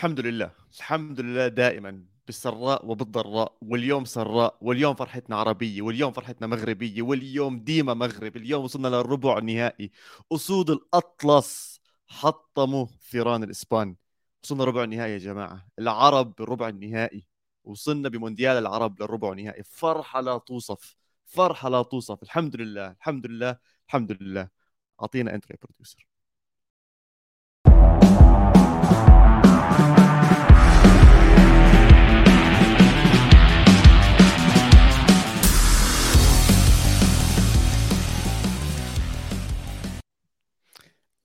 الحمد لله الحمد لله دائما بالسراء وبالضراء واليوم سراء واليوم فرحتنا عربية واليوم فرحتنا مغربية واليوم ديما مغرب اليوم وصلنا للربع النهائي. أسود الأطلس حطموا ثيران الإسبان. وصلنا ربع النهائي يا جماعة. العرب بالربع النهائي. وصلنا بمونديال العرب للربع النهائي. فرحة لا توصف فرحة لا توصف. الحمد لله الحمد لله الحمد لله. أعطينا entry producer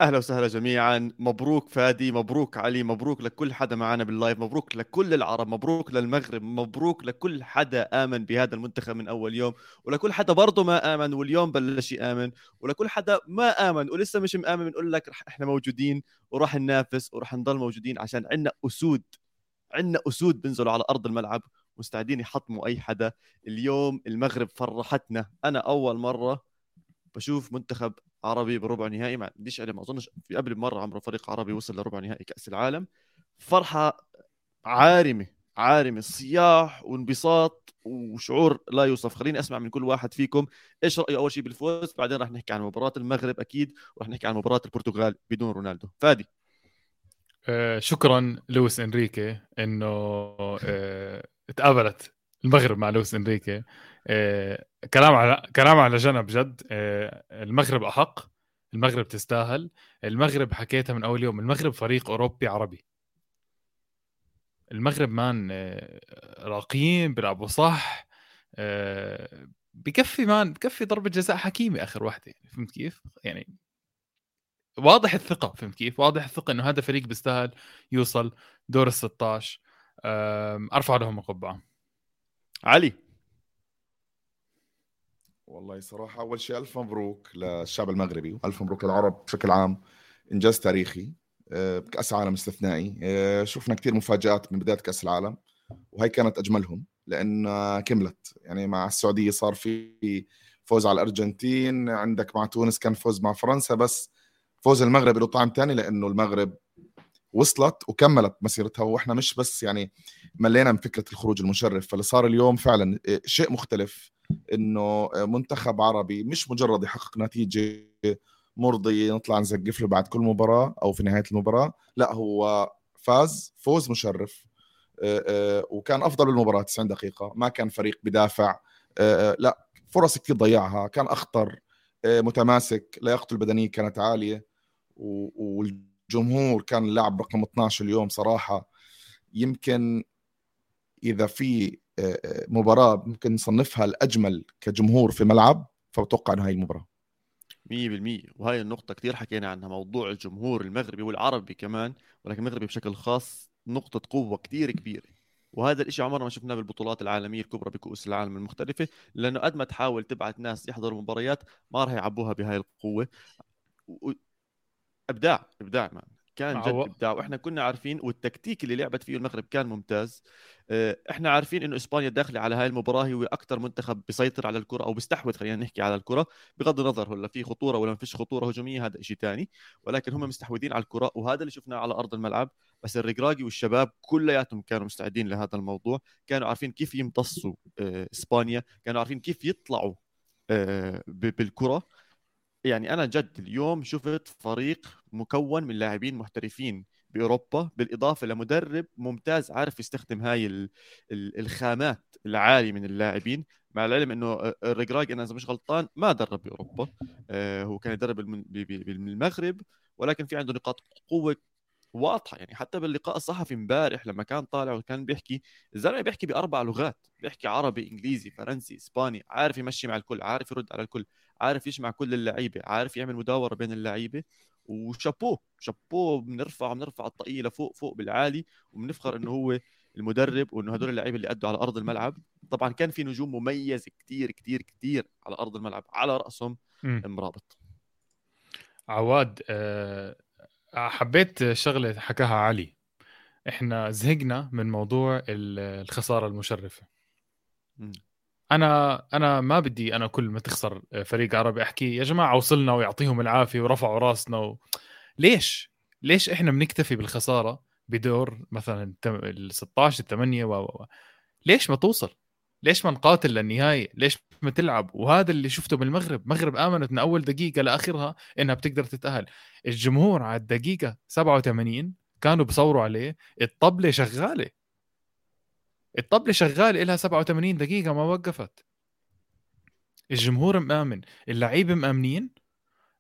أهلا وسهلا جميعا. مبروك فادي مبروك علي مبروك لكل حدا معنا باللايف مبروك لكل العرب مبروك للمغرب مبروك لكل حدا آمن بهذا المنتخب من أول يوم ولكل حدا برضه ما آمن واليوم بلش يآمن ولكل حدا ما آمن ولسه مش مآمن بنقول لك رح إحنا موجودين وراح ننافس وراح نضل موجودين عشان عندنا أسود عندنا أسود بينزلوا على أرض الملعب مستعدين يحطموا أي حدا. اليوم المغرب فرحتنا. أنا أول مرة بشوف منتخب عربي بربع نهائي ما عنديش علم أظنش في قبل مرة عمره فريق عربي وصل لربع نهائي كأس العالم. فرحة عارمة عارمة. صياح وانبساط وشعور لا يوصف. خليني أسمع من كل واحد فيكم إيش رايه أول شيء بالفوز بعدين راح نحكي عن مباراة المغرب أكيد وراح نحكي عن مباراة البرتغال بدون رونالدو. فادي. آه شكرا لويس إنريكي إنه آه تقابلت المغرب مع لويس إنريكي. كلام على كلام على جنب جد. آه المغرب أحق المغرب تستاهل المغرب حكيتها من أول يوم. المغرب فريق أوروبي عربي. المغرب مان آه راقيين بيلعبوا صح آه بكفي مان بكفي ضربة جزاء حكيمة آخر واحدة فهمت كيف؟ يعني واضح الثقة فهمت كيف؟ واضح الثقة إنه هذا فريق بيستاهل يوصل دور ال 16 أرفع لهم القبعة. علي. والله صراحة أول شيء ألف مبروك للشعب المغربي وألف مبروك للعرب بشكل عام إنجاز تاريخي آه، كأس عالم استثنائي آه، شفنا كثير مفاجآت من بداية كأس العالم وهي كانت أجملهم لأن كملت. يعني مع السعودية صار في فوز على الأرجنتين عندك مع تونس كان فوز مع فرنسا بس فوز المغرب له طعم ثاني لأنه المغرب وصلت وكملت مسيرتها وإحنا مش بس يعني ملينا من فكرة الخروج المشرف فاللي صار اليوم فعلا آه، شيء مختلف. إنه منتخب عربي مش مجرد يحقق نتيجة مرضية نطلع نزقف له بعد كل مباراة أو في نهاية المباراة لا هو فاز فوز مشرف آه، آه، وكان أفضل بالمباراة 90 دقيقة ما كان فريق بدافع لا فرص كثير ضيعها كان أخطر متماسك لياقته البدنية كانت عالية والجمهور كان اللاعب رقم 12 اليوم صراحة يمكن إذا في آه، آه، مباراة ممكن نصنفها الأجمل كجمهور في ملعب فبتوقع إنه هاي المباراة. 100% وهي النقطة كثير حكينا عنها موضوع الجمهور المغربي والعربي كمان ولكن المغربي بشكل خاص نقطة قوة كثير كبيرة. وهذا الشيء عمرنا ما شفناه بالبطولات العالمية الكبرى بكؤوس العالم المختلفة لأنه قد ما تحاول تبعت ناس يحضروا مباريات ما راح يعبوها بهاي القوة. و... إبداع إبداع مان كان جد إبداع وإحنا كنا عارفين والتكتيك اللي لعبت فيه المغرب كان ممتاز. آه، إحنا عارفين إنه إسبانيا داخلة على هاي المباراة هو أكثر منتخب بيسيطر على الكرة أو بيستحوذ خلينا نحكي على الكرة بغض النظر هلأ في خطورة ولا ما فيش خطورة هجومية هذا شيء ثاني ولكن هم مستحوذين على الكرة وهذا اللي شفناه على أرض الملعب. بس الرقراقي والشباب كلياتهم كانوا مستعدين لهذا الموضوع. كانوا عارفين كيف يمتصوا آه، إسبانيا كانوا عارفين كيف يطلعوا آه، بالكرة. يعني أنا جد اليوم شفت فريق مكون من لاعبين محترفين بأوروبا بالإضافة لمدرب ممتاز عارف يستخدم هاي الخامات العالية من اللاعبين مع العلم إنه الرجراج أنا إذا مش غلطان ما درب بأوروبا آه، هو كان يدرب بالمغرب ولكن في عنده نقاط قوة واضحة يعني حتى باللقاء الصحفي امبارح لما كان طالع وكان بيحكي الزلمة بيحكي بأربع لغات بيحكي عربي إنجليزي فرنسي إسباني عارف يمشي مع الكل عارف يرد على الكل عارف يجمع كل اللعيبة عارف يعمل مداورة بين اللعيبة وشابوه شابوه بنرفع بنرفع الطاقيه لفوق فوق بالعالي وبنفخر إنه هو المدرب وإنه هدول اللعيبة اللي أدوا على أرض الملعب. طبعا كان في نجوم مميزه كثير كثير كثير على أرض الملعب على رأسهم مرابط عواد أه حبيت شغلة حكاها علي. إحنا زهقنا من موضوع الخسارة المشرفة. أنا أنا ما بدي أنا كل ما تخسر فريق عربي أحكي يا جماعة وصلنا ويعطيهم العافية ورفعوا راسنا. و... ليش؟ ليش إحنا بنكتفي بالخسارة بدور مثلا ال 16 الثمانية و ليش ما توصل؟ ليش ما نقاتل للنهاية؟ ليش ما تلعب؟ وهذا اللي شفته بالمغرب، المغرب آمنت من أول دقيقة لآخرها إنها بتقدر تتأهل، الجمهور على الدقيقة 87 كانوا بصوروا عليه. الطبلة شغالة. الطبلة شغالة لها 87 دقيقة ما وقفت. الجمهور مآمن. اللعيبة مآمنين.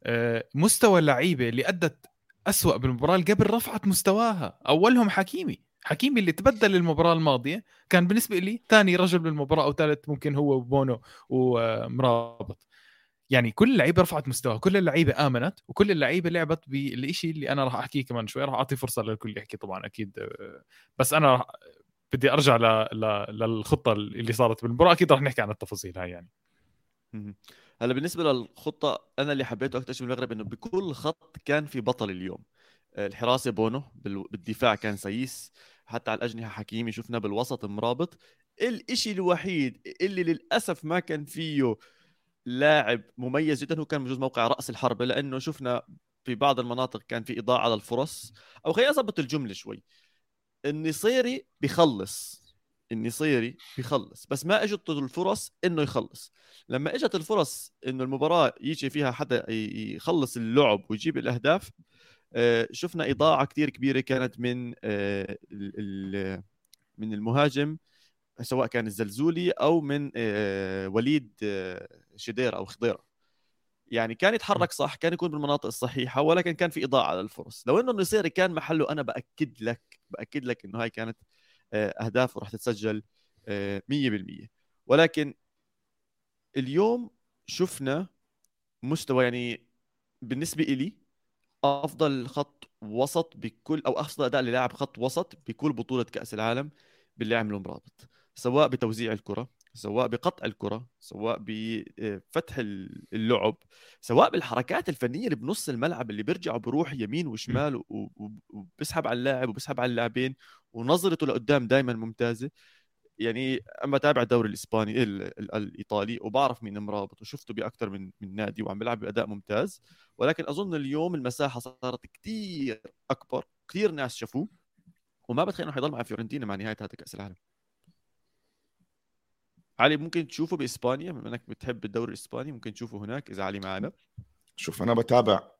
آه، مستوى اللعيبة اللي أدت أسوأ بالمباراة اللي قبل رفعت مستواها. أولهم حكيمي. حكيمي اللي تبدل المباراة الماضية كان بالنسبة لي ثاني رجل بالمباراة أو ثالث ممكن هو بونو ومرابط. يعني كل اللعيبة رفعت مستواها كل اللعيبة آمنت وكل اللعيبة لعبت بالشيء اللي أنا راح أحكيه كمان شوي. راح أعطي فرصة للكل يحكي طبعا أكيد بس أنا بدي أرجع ل... ل... للخطة اللي صارت بالمباراة. أكيد راح نحكي عن التفاصيل هاي يعني. هلا بالنسبة للخطة أنا اللي حبيته أكثر شيء بالمغرب إنه بكل خط كان في بطل اليوم. الحراسة بونو بالدفاع كان سيس. حتى على الأجنحة حكيمي شفنا بالوسط مرابط. الإشي الوحيد اللي للأسف ما كان فيه لاعب مميز جدا هو كان بجوز موقع رأس الحربة لأنه شفنا في بعض المناطق كان في اضاعه للفرص أو خليني اضبط الجملة شوي. النصيري بيخلص. النصيري بيخلص. بس ما إجت الفرص إنه يخلص. لما إجت الفرص إنه المباراة يجي فيها حدا يخلص اللعب ويجيب الأهداف شفنا إضاعة كثير كبيرة كانت من آه، من المهاجم سواء كان الزلزولي أو من آه، وليد شدير أو خضيرة. يعني كان يتحرك صح كان يكون بالمناطق الصحيحة ولكن كان في إضاعة للفرص لو إنه النصيري كان محله أنا بأكد لك بأكد لك إنه هاي كانت أهداف وراح تتسجل 100% ولكن اليوم شفنا مستوى يعني بالنسبة إلي أفضل خط وسط بكل أو أفضل أداء للاعب خط وسط بكل بطولة كأس العالم باللي عمله مرابط سواء بتوزيع الكرة سواء بقطع الكرة سواء بفتح اللعب سواء بالحركات الفنية اللي بنص الملعب اللي بيرجع وبروح يمين وشمال وبسحب على اللاعب وبسحب على اللاعبين ونظرته لقدام دائما ممتازة. يعني أما تابع الدوري الإسباني الإيطالي وبعرف مين مرابط وشفته باكثر من من نادي وعم بيلعب بأداء ممتاز ولكن أظن اليوم المساحة صارت كثير أكبر كثير ناس شافوه وما بتخيل إنه حيضل مع فيورنتينا مع نهاية هذا كأس العالم. علي ممكن تشوفه بإسبانيا؟ بما إنك بتحب الدوري الإسباني ممكن تشوفه هناك إذا علي معنا شوف أنا بتابع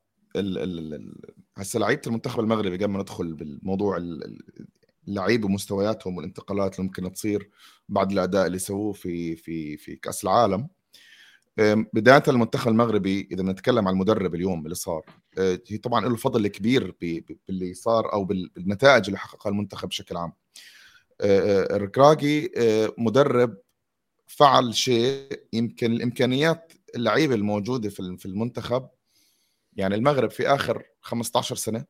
هسه لعيبة المنتخب المغربي قبل ما ندخل بالموضوع اللعيبه ومستوياتهم والانتقالات اللي ممكن تصير بعد الأداء اللي سووه في في في كأس العالم. بداية المنتخب المغربي إذا بنتكلم عن المدرب اليوم اللي صار آه، هي طبعا له الفضل الكبير باللي صار أو بالنتائج اللي حققها المنتخب بشكل عام. آه، آه، الركراجي مدرب فعل شيء يمكن الإمكانيات اللعيبة الموجودة في المنتخب. يعني المغرب في آخر 15 سنة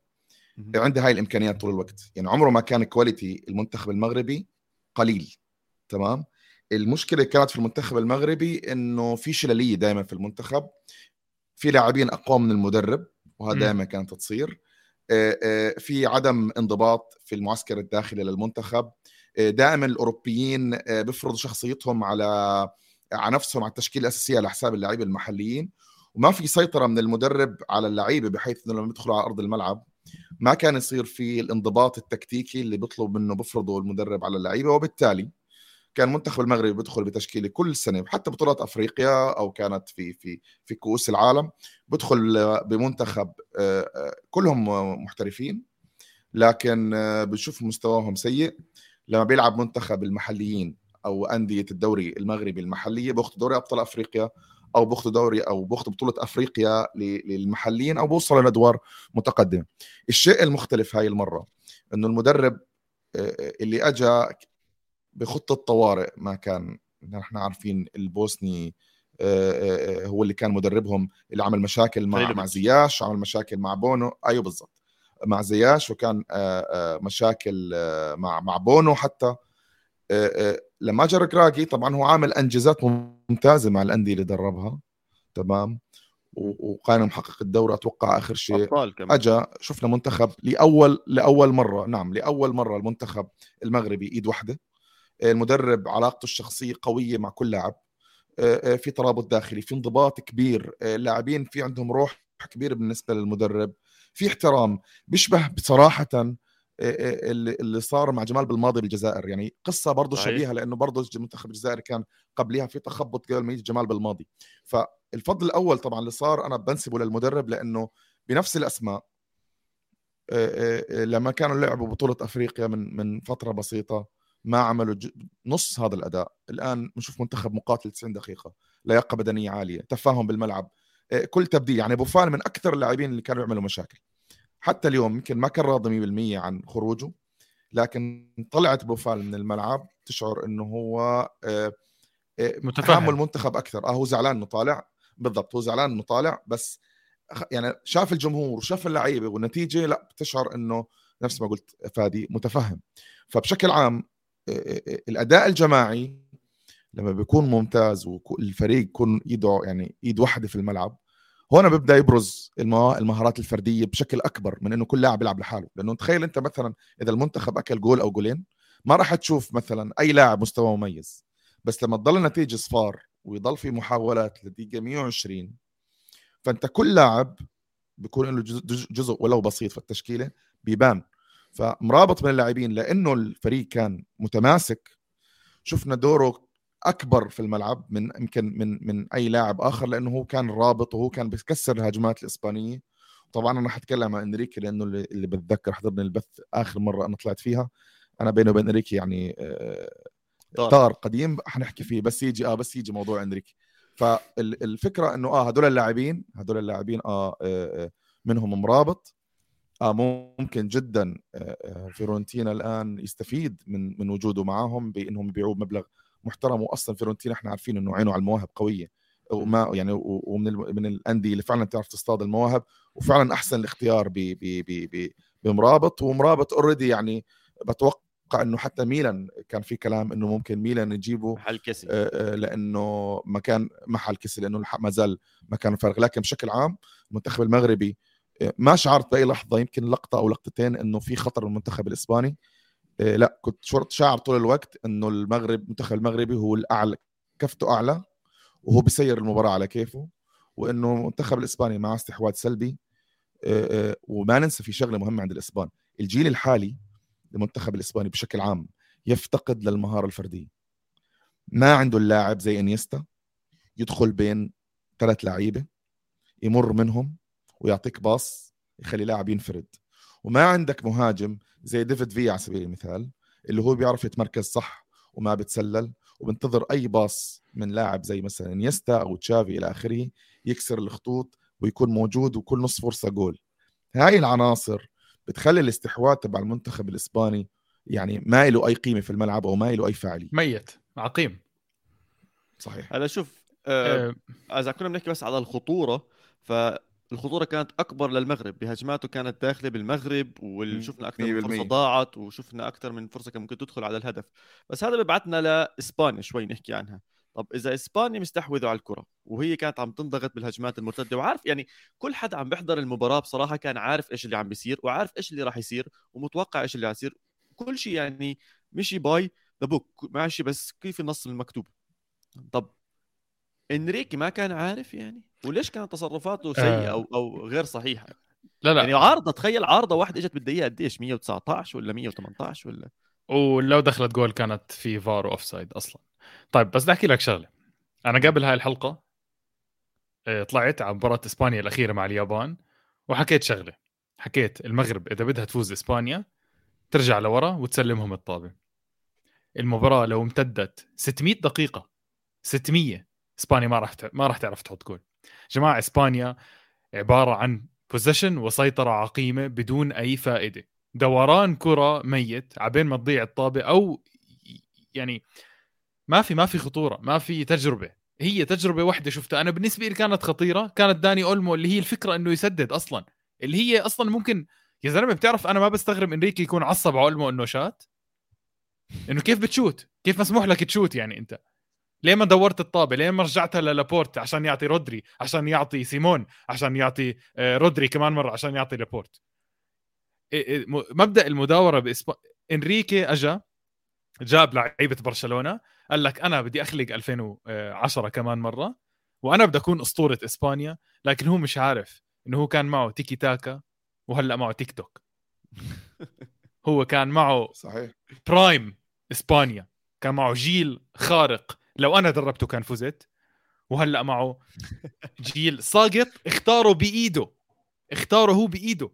عنده هاي الإمكانيات طول الوقت. يعني عمره ما كان كواليتي المنتخب المغربي قليل تمام؟ المشكلة كانت في المنتخب المغربي إنه في شلالية دائما في المنتخب في لاعبين أقوى من المدرب وهذا دائما كانت تصير. في عدم انضباط في المعسكر الداخلي للمنتخب. دائما الأوروبيين بيفرضوا شخصيتهم على على نفسهم على التشكيلة الأساسية على حساب اللعيبه المحليين. وما في سيطرة من المدرب على اللعيبة بحيث إنه لما يدخلوا على أرض الملعب ما كان يصير في الانضباط التكتيكي اللي بيطلب منه بفرضه المدرب على اللعيبة وبالتالي كان المنتخب المغربي بيدخل بتشكيلة كل سنة حتى بطولات أفريقيا أو كانت في في في كؤوس العالم بدخل بمنتخب آه، آه، كلهم محترفين لكن آه، بنشوف مستواهم سيء. لما بيلعب منتخب المحليين أو أندية الدوري المغربي المحلية بياخذوا دوري أبطال أفريقيا أو بياخذوا دوري أو بياخذوا بطولة أفريقيا للمحليين أو بوصلوا لادوار متقدمة. الشيء المختلف هاي المرة إنه المدرب اللي اجى بخطة طوارئ ما كان نحن عارفين البوسني هو اللي كان مدربهم اللي عمل مشاكل مع مع زياش عمل مشاكل مع بونو. أيوه بالضبط. مع زياش وكان مشاكل مع مع بونو حتى. لما أجى ركراكي طبعا هو عامل أنجازات ممتازة مع الأندية اللي دربها تمام؟ وكان محقق الدوري أتوقع آخر شيء اجى شفنا منتخب لأول لأول مرة نعم لأول مرة المنتخب المغربي إيد واحدة المدرب علاقته الشخصية قوية مع كل لاعب. في ترابط داخلي في انضباط كبير. اللاعبين في عندهم روح كبيرة بالنسبة للمدرب. في احترام. بيشبه بصراحة اللي اللي صار مع جمال بالماضي بالجزائر. يعني قصة برضه. شبيهة لأنه برضه منتخب الجزائر كان قبلها في تخبط قبل ما يجي جمال بالماضي. فالفضل الأول طبعا اللي صار أنا بنسبه للمدرب لأنه بنفس الأسماء آه، آه، لما كانوا لعبوا بطولة أفريقيا من من فترة بسيطة ما عملوا نص هذا الأداء. الآن بنشوف منتخب مقاتل 90 دقيقة لياقة بدنية عالية تفاهم بالملعب آه، كل تبديل. يعني بوفال من أكثر اللاعبين اللي كانوا يعملوا مشاكل. حتى اليوم يمكن ما كان راضي 100% عن خروجه لكن طلعت بوفال من الملعب تشعر إنه هو آه، آه، متفهم. حامل المنتخب أكثر. آه هو زعلان إنه طالع. بالضبط هو زعلان إنه طالع بس يعني شاف الجمهور وشاف اللعيبة والنتيجة لا بتشعر إنه نفس ما قلت فادي متفهم. فبشكل عام آه، الأداء الجماعي لما بيكون ممتاز والفريق يكون ايده يعني ايد واحدة في الملعب هون بيبدأ يبرز المها- المهارات الفردية بشكل أكبر من إنه كل لاعب يلعب لحاله. لأنه تخيل أنت مثلا إذا المنتخب أكل جول أو جولين ما راح تشوف مثلا أي لاعب مستوى مميز. بس لما تضل النتيجه صفار ويضل في محاولات لدقيقة 120 فأنت كل لاعب بيكون له جزء ولو بسيط في التشكيلة بيبان. فمرابط من اللاعبين لأنه الفريق كان متماسك شفنا دوره أكبر في الملعب من يمكن من من أي لاعب آخر لأنه هو كان رابط وهو كان بيكسر الهجمات الإسبانية. طبعا أنا حتكلم عن إنريكي لأنه اللي, اللي بتذكر حضرني البث آخر مرة أنا طلعت فيها. أنا بيني وبين إنريكي يعني آه، طار. طار قديم حنحكي فيه بس يجي آه بس يجي موضوع إنريكي. فالفكرة إنه آه هدول اللاعبين هدول اللاعبين آه, آه آه، منهم مرابط. آه ممكن جدا آه، آه، فيورنتينا الآن يستفيد من من وجوده معاهم بإنهم يبيعوه بمبلغ محترم واصلا فيورنتينا إحنا عارفين إنه عينه على المواهب قوية. وما يعني ومن من الأندية اللي فعلا تعرف تصطاد المواهب وفعلا أحسن الاختيار ب ب ب بمرابط. ومرابط already يعني بتوقع إنه حتى ميلان كان في كلام إنه ممكن ميلان يجيبه محل كسي. آه، آه، لأنه مكان محل كسي لأنه ما زال مكان فارغ لكن بشكل عام المنتخب المغربي آه، ما شعرت بأي لحظة يمكن لقطة أو لقطتين إنه في خطر من المنتخب الإسباني. لا كنت شاعر طول الوقت إنه المغرب المنتخب المغربي هو الأعلى كفته أعلى وهو بيسير المباراة على كيفه وإنه المنتخب الإسباني مع استحواذ سلبي آه، آه، وما ننسى في شغلة مهمة عند الإسبان. الجيل الحالي للمنتخب الإسباني بشكل عام يفتقد للمهارة الفردية. ما عنده اللاعب زي إنيستا يدخل بين ثلاث لعيبة يمر منهم ويعطيك pass يخلي لاعب ينفرد. وما عندك مهاجم زي ديفيد فيا على سبيل المثال اللي هو بيعرف يتمركز صح وما بتسلل وبنتظر أي pass من لاعب زي مثلا إنيستا أو تشافي إلى آخره يكسر الخطوط ويكون موجود وكل نص فرصة جول. هاي العناصر بتخلي الاستحواذ تبع المنتخب الإسباني يعني ما له أي قيمة في الملعب أو ما له أي فاعلية. ميت عقيم. صحيح. هلا شوف آه آه، إذا كنا بنحكي بس على الخطورة فالخطوره كانت أكبر للمغرب بهجماته كانت داخلة بالمغرب. وشفنا أكثر من. فرصة ضاعت وشفنا أكثر من فرصة كان ممكن تدخل على الهدف بس هذا بيبعتنا لإسبانيا شوي نحكي عنها طب إذا إسبانيا مستحوذة على الكرة وهي كانت عم تنضغط بالهجمات المرتدة وعارف يعني كل حدا عم بيحضر المباراة بصراحة كان عارف إيش اللي عم بيصير وعارف إيش اللي راح يصير ومتوقع إيش اللي راح يصير كل شيء يعني مشي by the book ماشي بس كيف النص المكتوب طب إنريكي ما كان عارف يعني؟ وليش كانت تصرفاته سيئة آه. أو أو غير صحيحة؟ لا لا. يعني عارضة تخيل عارضة واحدة إجت بالدقيقة قديش 119 ولا 118 ولا؟ ولو دخلت جول كانت في VAR offside أصلا. طيب بس بدي أحكي لك شغلة. أنا قبل هاي الحلقة آه، طلعت على مباراة إسبانيا الأخيرة مع اليابان وحكيت شغلة. حكيت المغرب إذا بدها تفوز إسبانيا ترجع لورا وتسلمهم الطابة. المباراة لو امتدت 600 دقيقة 600 إسبانيا ما راح ما راح تعرف تحط جول. جماعة إسبانيا عبارة عن possession وسيطرة عقيمة بدون أي فائدة. دوران كرة ميت عبين ما تضيع الطابة أو يعني ما في ما في خطورة ما في تجربة. هي تجربة واحدة شفتها. أنا بالنسبة لي كانت خطيرة. كانت داني أولمو اللي هي الفكرة إنه يسدد أصلا. اللي هي أصلا ممكن يا زلمة بتعرف أنا ما بستغرب إنريكي يكون عصب على أولمو إنه شات؟ إنه كيف بتشوت؟ كيف مسموح لك تشوت يعني أنت؟ ليه ما دورت الطابة؟ ليه ما رجعتها للابورت عشان يعطي رودري عشان يعطي سيمون عشان يعطي آه، رودري كمان مرة عشان يعطي لابورت. مبدأ المداورة بإسب... إنريكي أجا جاب لعيبة برشلونة قال لك أنا بدي أخلق 2010 كمان مرة وأنا بدي أكون أسطورة إسبانيا لكن هو مش عارف إنه هو كان معه تيكي تاكا وهلأ معه تيك توك. هو كان معه صحيح. برايم إسبانيا كان معه جيل خارق. لو أنا دربته كان فزت وهلأ معه جيل ساقط اختاره بإيده اختاره هو بإيده.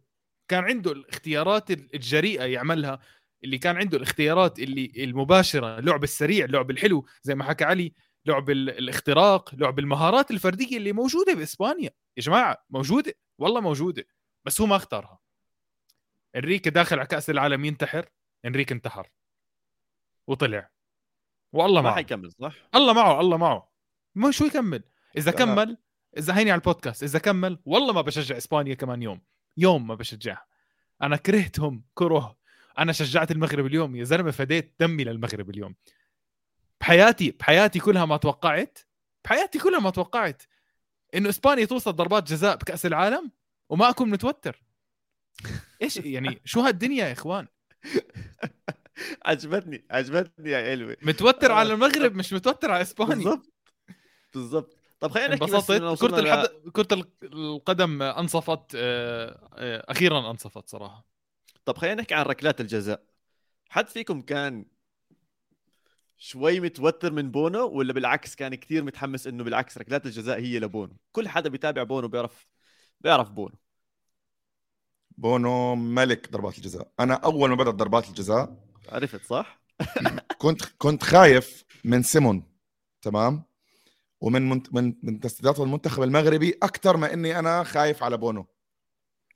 كان عنده الاختيارات الجريئة يعملها اللي كان عنده الاختيارات اللي المباشرة لعب السريع لعب الحلو زي ما حكى علي لعب ال- الاختراق لعب المهارات الفردية اللي موجودة بإسبانيا. يا جماعة موجودة والله موجودة بس هو ما اختارها. إنريكي داخل على كأس العالم ينتحر إنريكي انتحر. وطلع. والله ما معه. حيكمل صح؟ الله معه الله معه. ما شو يكمل؟ إذا لا. كمل إذا هيني على البودكاست إذا كمل والله ما بشجع إسبانيا كمان يوم. يوم ما بشجعها. أنا كرهتهم كره أنا شجعت المغرب اليوم يا زلمة فديت دمي للمغرب اليوم. بحياتي بحياتي كلها ما توقعت بحياتي كلها ما توقعت إنه إسبانيا توصل ضربات جزاء بكأس العالم وما أكون متوتر. إيش يعني؟ شو هالدنيا يا إخوان؟ عجبتني عجبتني يا علوي. متوتر آه. على المغرب مش متوتر على إسبانيا. بالضبط بالضبط. طب خلينا نحكي بس كرة ل- الحد... كرة ال- القدم أنصفت آه، آه، أخيرا أنصفت صراحة. طب خلينا نحكي عن ركلات الجزاء. حد فيكم كان شوي متوتر من بونو ولا بالعكس كان كتير متحمس إنه بالعكس ركلات الجزاء هي لبونو؟ كل حدا بيتابع بونو بيعرف بيعرف بونو. بونو ملك ضربات الجزاء. أنا أول ما بدأت ضربات الجزاء عرفت صح؟ كنت كنت خايف من سيمون تمام؟ ومن من من تسديدات المنتخب المغربي أكثر ما إني أنا خايف على بونو.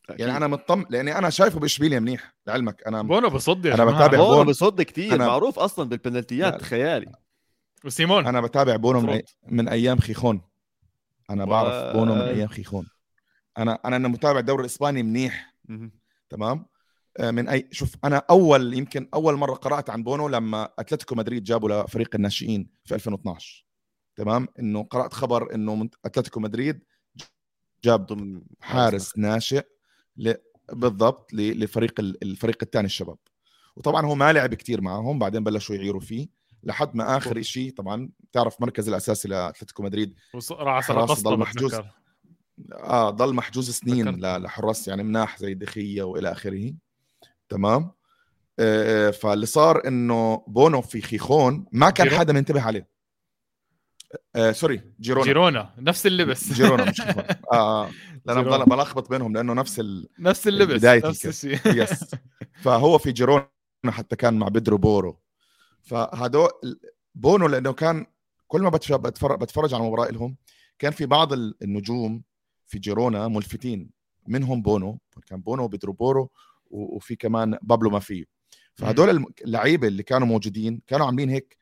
يعني أنا مطمن لأني أنا شايفه باشبيليا منيح لعلمك. أنا بونو بصد يا أنا جماعة. بتابع بونو بونو. بصد كتير أنا- معروف أصلا بالبنالتيات لا. خيالي وسيمون. أنا بتابع بونو من, أي... من أيام خيخون. أنا بعرف و- بونو من أيام خيخون. أنا أنا أنا متابع الدوري الإسباني منيح. مهم. تمام؟ من اي شوف أنا أول يمكن أول مرة قرأت عن بونو لما أتلتيكو مدريد جابوا لفريق الناشئين في 2012 تمام؟ إنه قرأت خبر إنه أتلتيكو مدريد جاب ضمن حارس ناشئ. ل... بالضبط ل... لفريق ال- الفريق الثاني الشباب. وطبعا هو ما لعب كتير معهم بعدين بلشوا يعيروا فيه. لحد ما آخر شيء طبعا تعرف مركز الأساسي لأتلتيكو مدريد راح ضل محجوز. آه ضل محجوز سنين لحراس يعني مناح زي دخية وإلى آخره. تمام؟ آه فاللي صار إنه بونو في خيخون ما كان حدا منتبه عليه. آه sorry جيرونا. جيرونا نفس اللبس. جيرونا مش خيخون. آه آه. لأن جيرونا. بضل بلخبط بينهم لأنه نفس ال... نفس اللبس بداية نفس. الشيء. yes فهو في جيرونا حتى كان مع بيدرو بورو. فهدول بونو لأنه كان كل ما بتف- بتفرج بتفرج على مباراه لهم كان في بعض ال- النجوم في جيرونا ملفتين. منهم بونو كان بونو وبيدرو بورو وفي كمان بابلو مافيو. فهدول اللعيبة اللي كانوا موجودين كانوا عاملين هيك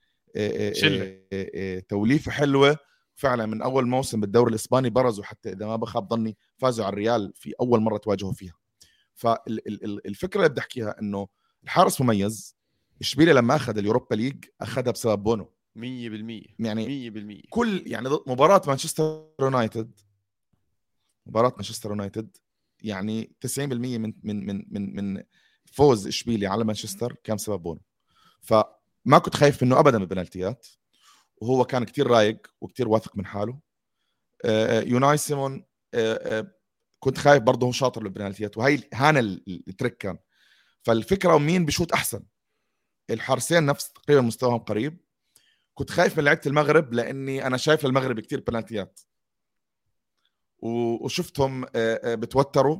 توليفة حلوة. فعلا من أول موسم بالدوري الإسباني برزوا حتى إذا ما بخاب ظني فازوا على الريال في أول مرة تواجهوا فيها. فالفكرة اللي بدي أحكيها إنه الحارس مميز إشبيليا لما أخذ اليوروبا ليج أخذها بسبب بونو. 100% يعني 100% كل يعني ضد مباراة مانشستر يونايتد مباراة مانشستر يونايتد يعني 90% من من من من من فوز اشبيليا على مانشستر كان بسبب بونو. فما كنت خايف منه ابدا بالبنالتيات وهو كان كتير رايق وكتير واثق من حاله. آه، يوناي سيمون آه، آه، كنت خايف برضه هو شاطر بالبنالتيات وهي هان ال- trick كان. فالفكرة مين بشوت أحسن؟ الحارسين نفس تقريبا مستواهم قريب. كنت خايف من لعيبة المغرب لأني أنا شايف المغرب كتير بنالتيات. وشفتهم آه، آه، بتوتروا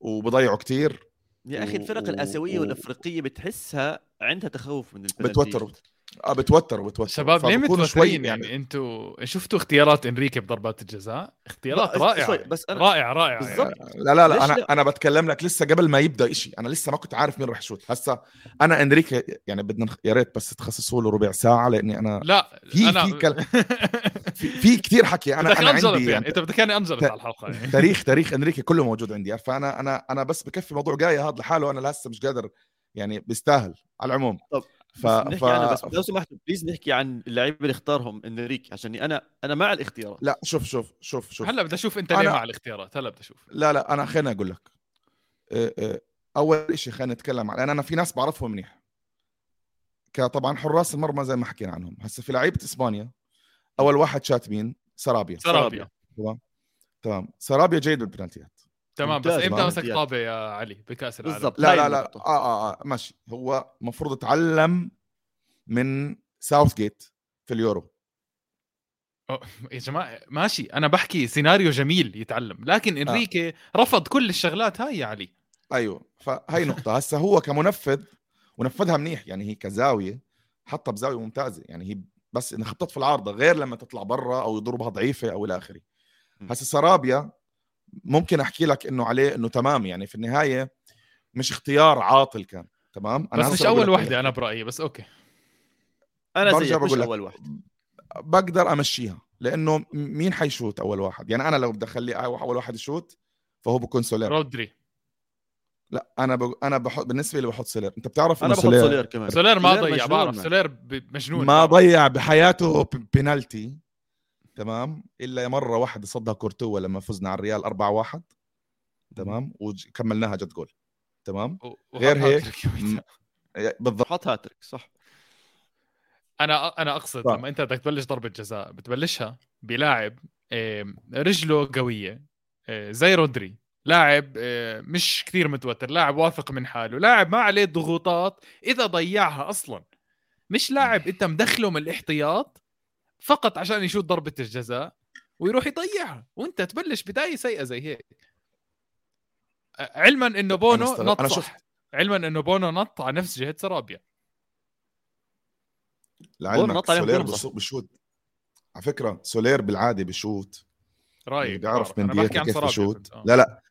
وبضيعوا كتير يا أخي الفرق الآسيوية والأفريقية بتحسها عندها تخوف من البنالتيات بتوتروا. آه بتوتروا بتوتروا شباب ليه متوترين؟ يعني أنتوا شفتوا اختيارات انريكي بضربات الجزاء؟ اختيارات رائعة. بس أنا- رائعه رائعه بالضبط. يعني. لا لا لا أنا لا؟ أنا بتكلم لك لسه قبل ما يبدأ إشي. أنا لسه ما كنت عارف مين راح يشوت. هسا أنا إنريكي يعني بدنا نخ- يا ريت بس تخصصوا له ربع ساعة لأني أنا لا في- أنا في كلام. في, في كثير حكي. أنا أنا عندي يعني. يعني إنت بدك اني أنجلط ت- على الحلقة يعني. تاريخ تاريخ إنريكي كله موجود عندي. فانا أنا أنا بس بكفي موضوع جاي هذا لحاله. أنا لسه مش قادر يعني بيستاهل على العموم. طب، ف... نحكي ف... عنه بس لو سمحت please نحكي عن اللعيبة اللي اختارهم إنريكي عشان أنا أنا مع الاختيارات. لا شوف شوف شوف شوف. هلا بدي أشوف أنت ليه أنا- مع الاختيارات. هلا بدي أشوف. لا لا أنا خليني أقول لك. إيه إيه، أول شيء خلينا نتكلم عن أنا في ناس بعرفهم منيح. كطبعا حراس المرمى زي ما حكينا عنهم. هسه في لعيبة إسبانيا أول واحد شات مين؟ سرابيا. سرابيا. تمام؟ سرابيا جيد بالبنالتيات. تمام بس إمتى. مسك. طابة يا علي بكأس العالم؟ بالضبط. لا لا لا. آه, آه آه ماشي. هو المفروض اتعلم من ساوث جيت في اليورو. يا جماعة ماشي. أنا بحكي سيناريو جميل يتعلم لكن إنريكي رفض كل الشغلات هاي يا علي. أيوه. فهي نقطة. هسه هو كمنفذ ونفذها منيح. يعني هي كزاوية حطها بزاوية ممتازة. يعني هي بس إنها في العارضة غير لما تطلع برا أو يضربها ضعيفة أو إلى آخره. هسه سرابيا ممكن أحكي لك إنه عليه إنه تمام يعني في النهاية مش اختيار عاطل كان تمام؟ بس هسه مش أول وحدة. أنا برأيي بس okay. أنا برجع زيك مش بقول لك. أول واحد بقدر أمشيها لأنه مين حيشوت أول واحد؟ يعني أنا لو بدي اخليه أول واحد يشوت فهو بكون سولير. رودري. لا أنا ب... أنا بحط بالنسبة لي بحط سولير. أنت بتعرف أنا إنه بحط سولير؟ كمان. سولير ما ضيع بعرف. سولير مجنون. ما. ضيع بحياته بنالتي. تمام؟ إلا مرة واحدة صدها كورتوا لما فزنا على الريال 4 1 تمام؟ وكملناها جد جول تمام؟ غير هيك، بالضبط. حط هاتريك صح. أنا أنا أقصد صح. لما أنت بدك تبلش ضربة جزاء بتبلشها بلاعب آم، رجله قوية آه، زي رودري. لاعب آه، مش كثير متوتر لاعب واثق من حاله لاعب ما عليه ضغوطات إذا ضيعها أصلا. مش لاعب أنت مدخله من الاحتياط فقط عشان يشوت ضربة الجزاء ويروح يضيعها. وانت تبلش بداية سيئة زي هيك. علما إنه بونو نط أنا صح. علما إنه بونو نط على نفس جهة سرابيا. لعلمك سولير بشوت. على فكرة سولير بالعادة بشوت. رايك اللي بيعرف. من عن كيف سرابيا بشوت. آه. لا لا.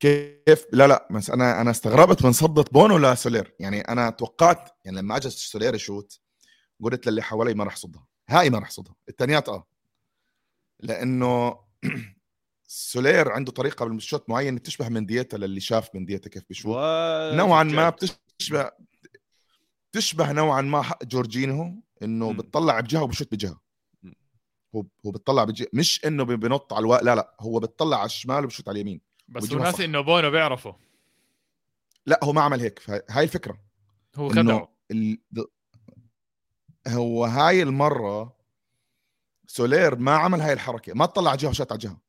كيف؟ لا لا. بس أنا أنا استغربت من صدة بونو لسولير. يعني أنا توقعت يعني لما اجى سولير يشوت قلت للي حوالي ما راح صدها. هاي ما راح صدها الثانيات آه. لأنه سولير عنده طريقة بالشوت معينة بتشبه مندييتا للي شاف مندييتا كيف بيشوت و... نوعا ما بتشبه تشبه نوعا ما حق جورجينهو إنه. بتطلع بجهة وبشوت بجهة. هو هو بتطلع بجهة. مش إنه بنط على الوا... لا لا. هو بتطلع على الشمال وبشوت على اليمين. بس هو ناط صح. انه بونو بيعرفه لا هو ما عمل هيك. فهي- هاي الفكرة. هو إنه خدعه. هو هاي المرة سولير ما عمل هاي الحركة ما طلع على جهة وشات على جهة.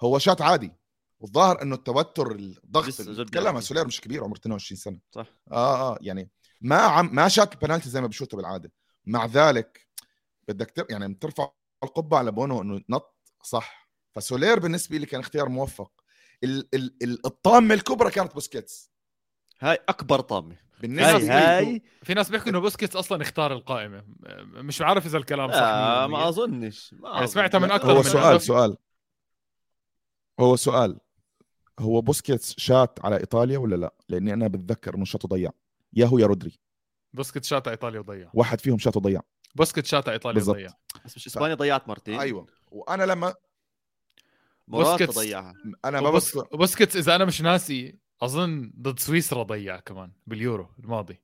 هو شات عادي والظاهر إنه التوتر الضغط اللي تكلم عن عادي. سولير مش كبير عمره 22 سنة. صح. آه آه يعني ما عم ما شات البنالتي زي ما بشوته بالعادة. مع ذلك بدك تر... يعني ترفع القبعة على بونو إنه نط صح. فسولير بالنسبة لي كان اختيار موفق. ال... ال... ال... الطامة الكبرى كانت بوسكيتس. هاي أكبر طامة. بالنسبة هاي هاي. في ناس بيحكوا إنه بوسكيتس أصلا اختار القائمة. مش عارف إذا الكلام صح لا 100%. ما أظنش ما يعني أظن. سمعتها من لا، أكثر هو من سؤال. سؤال. هو سؤال. هو بوسكيتس شات على إيطاليا ولا لا؟ لأني أنا بتذكر إنه شاته ضيع. يا هو يا رودري. بوسكيتس شات ع إيطاليا وضيع. واحد فيهم شاته ضيع. بوسكيتس شات ع إيطاليا بالضبط. وضيع. بس مش إسبانيا ضيعت مرتين. أيوه. وأنا لما بوسكيتس- ضيعها. أنا ما بس وبوسكيتس إذا أنا مش ناسي أظن ضد سويسرا ضيع كمان باليورو الماضي.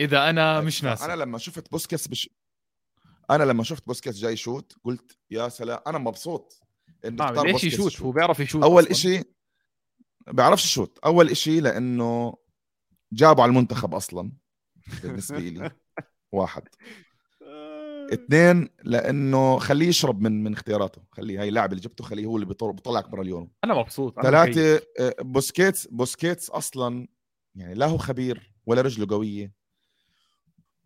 إذا أنا مش ناسي. أنا لما شفت بوسكيتس بش... أنا لما شفت بوسكيتس جاي يشوت قلت يا سلام أنا مبسوط انه اختار ليش يشوت؟ هو بيعرف يشوت أول أصلاً. إشي بيعرفش يشوت. أول إشي لأنه جابوا على المنتخب أصلا بالنسبة لي واحد. اثنين لأنه خليه يشرب من من اختياراته خليه هاي اللاعب اللي جبته خليه هو اللي بيطل- بيطلعك برا اليورو أنا مبسوط. ثلاثة آه، بوسكيتس بوسكيتس أصلا يعني لا هو خبير ولا رجله قوية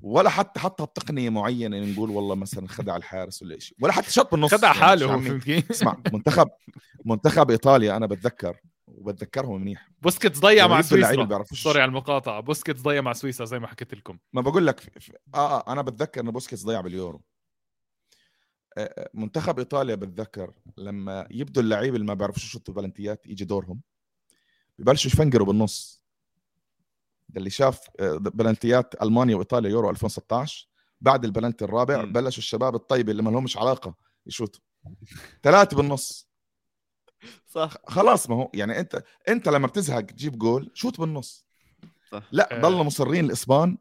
ولا حتى حطها بتقنية معينة نقول والله مثلا خدع الحارس ولا شيء ولا حتى شط بالنص خدع يعني حاله كيف؟ اسمع منتخب منتخب إيطاليا أنا بتذكر وبتذكرهم منيح. بوسكيتس ضيع لما مع سويسرا. sorry على المقاطعة. بوسكيتس ضيع مع سويسرا زي ما حكيت لكم. ما بقول لك في- في- آه آه أنا بتذكر إنه بوسكيتس ضيع باليورو. آه، آه، منتخب إيطاليا بتذكر لما يبدوا اللعيبه اللي ما بيعرفوش يشوطوا بلنتيات يجي دورهم. ببلشوا يفنقروا بالنص. ده اللي شاف آه، بلنتيات ألمانيا وإيطاليا يورو 2016 بعد البلنتي الرابع. بلشوا الشباب الطيبه اللي ما لهمش علاقة يشوتوا. ثلاثة بالنص. صح. خلاص ما هو يعني أنت أنت لما بتزهق تجيب جول شوت بالنص. صح. لا آه. ضلوا مصرين الاسبان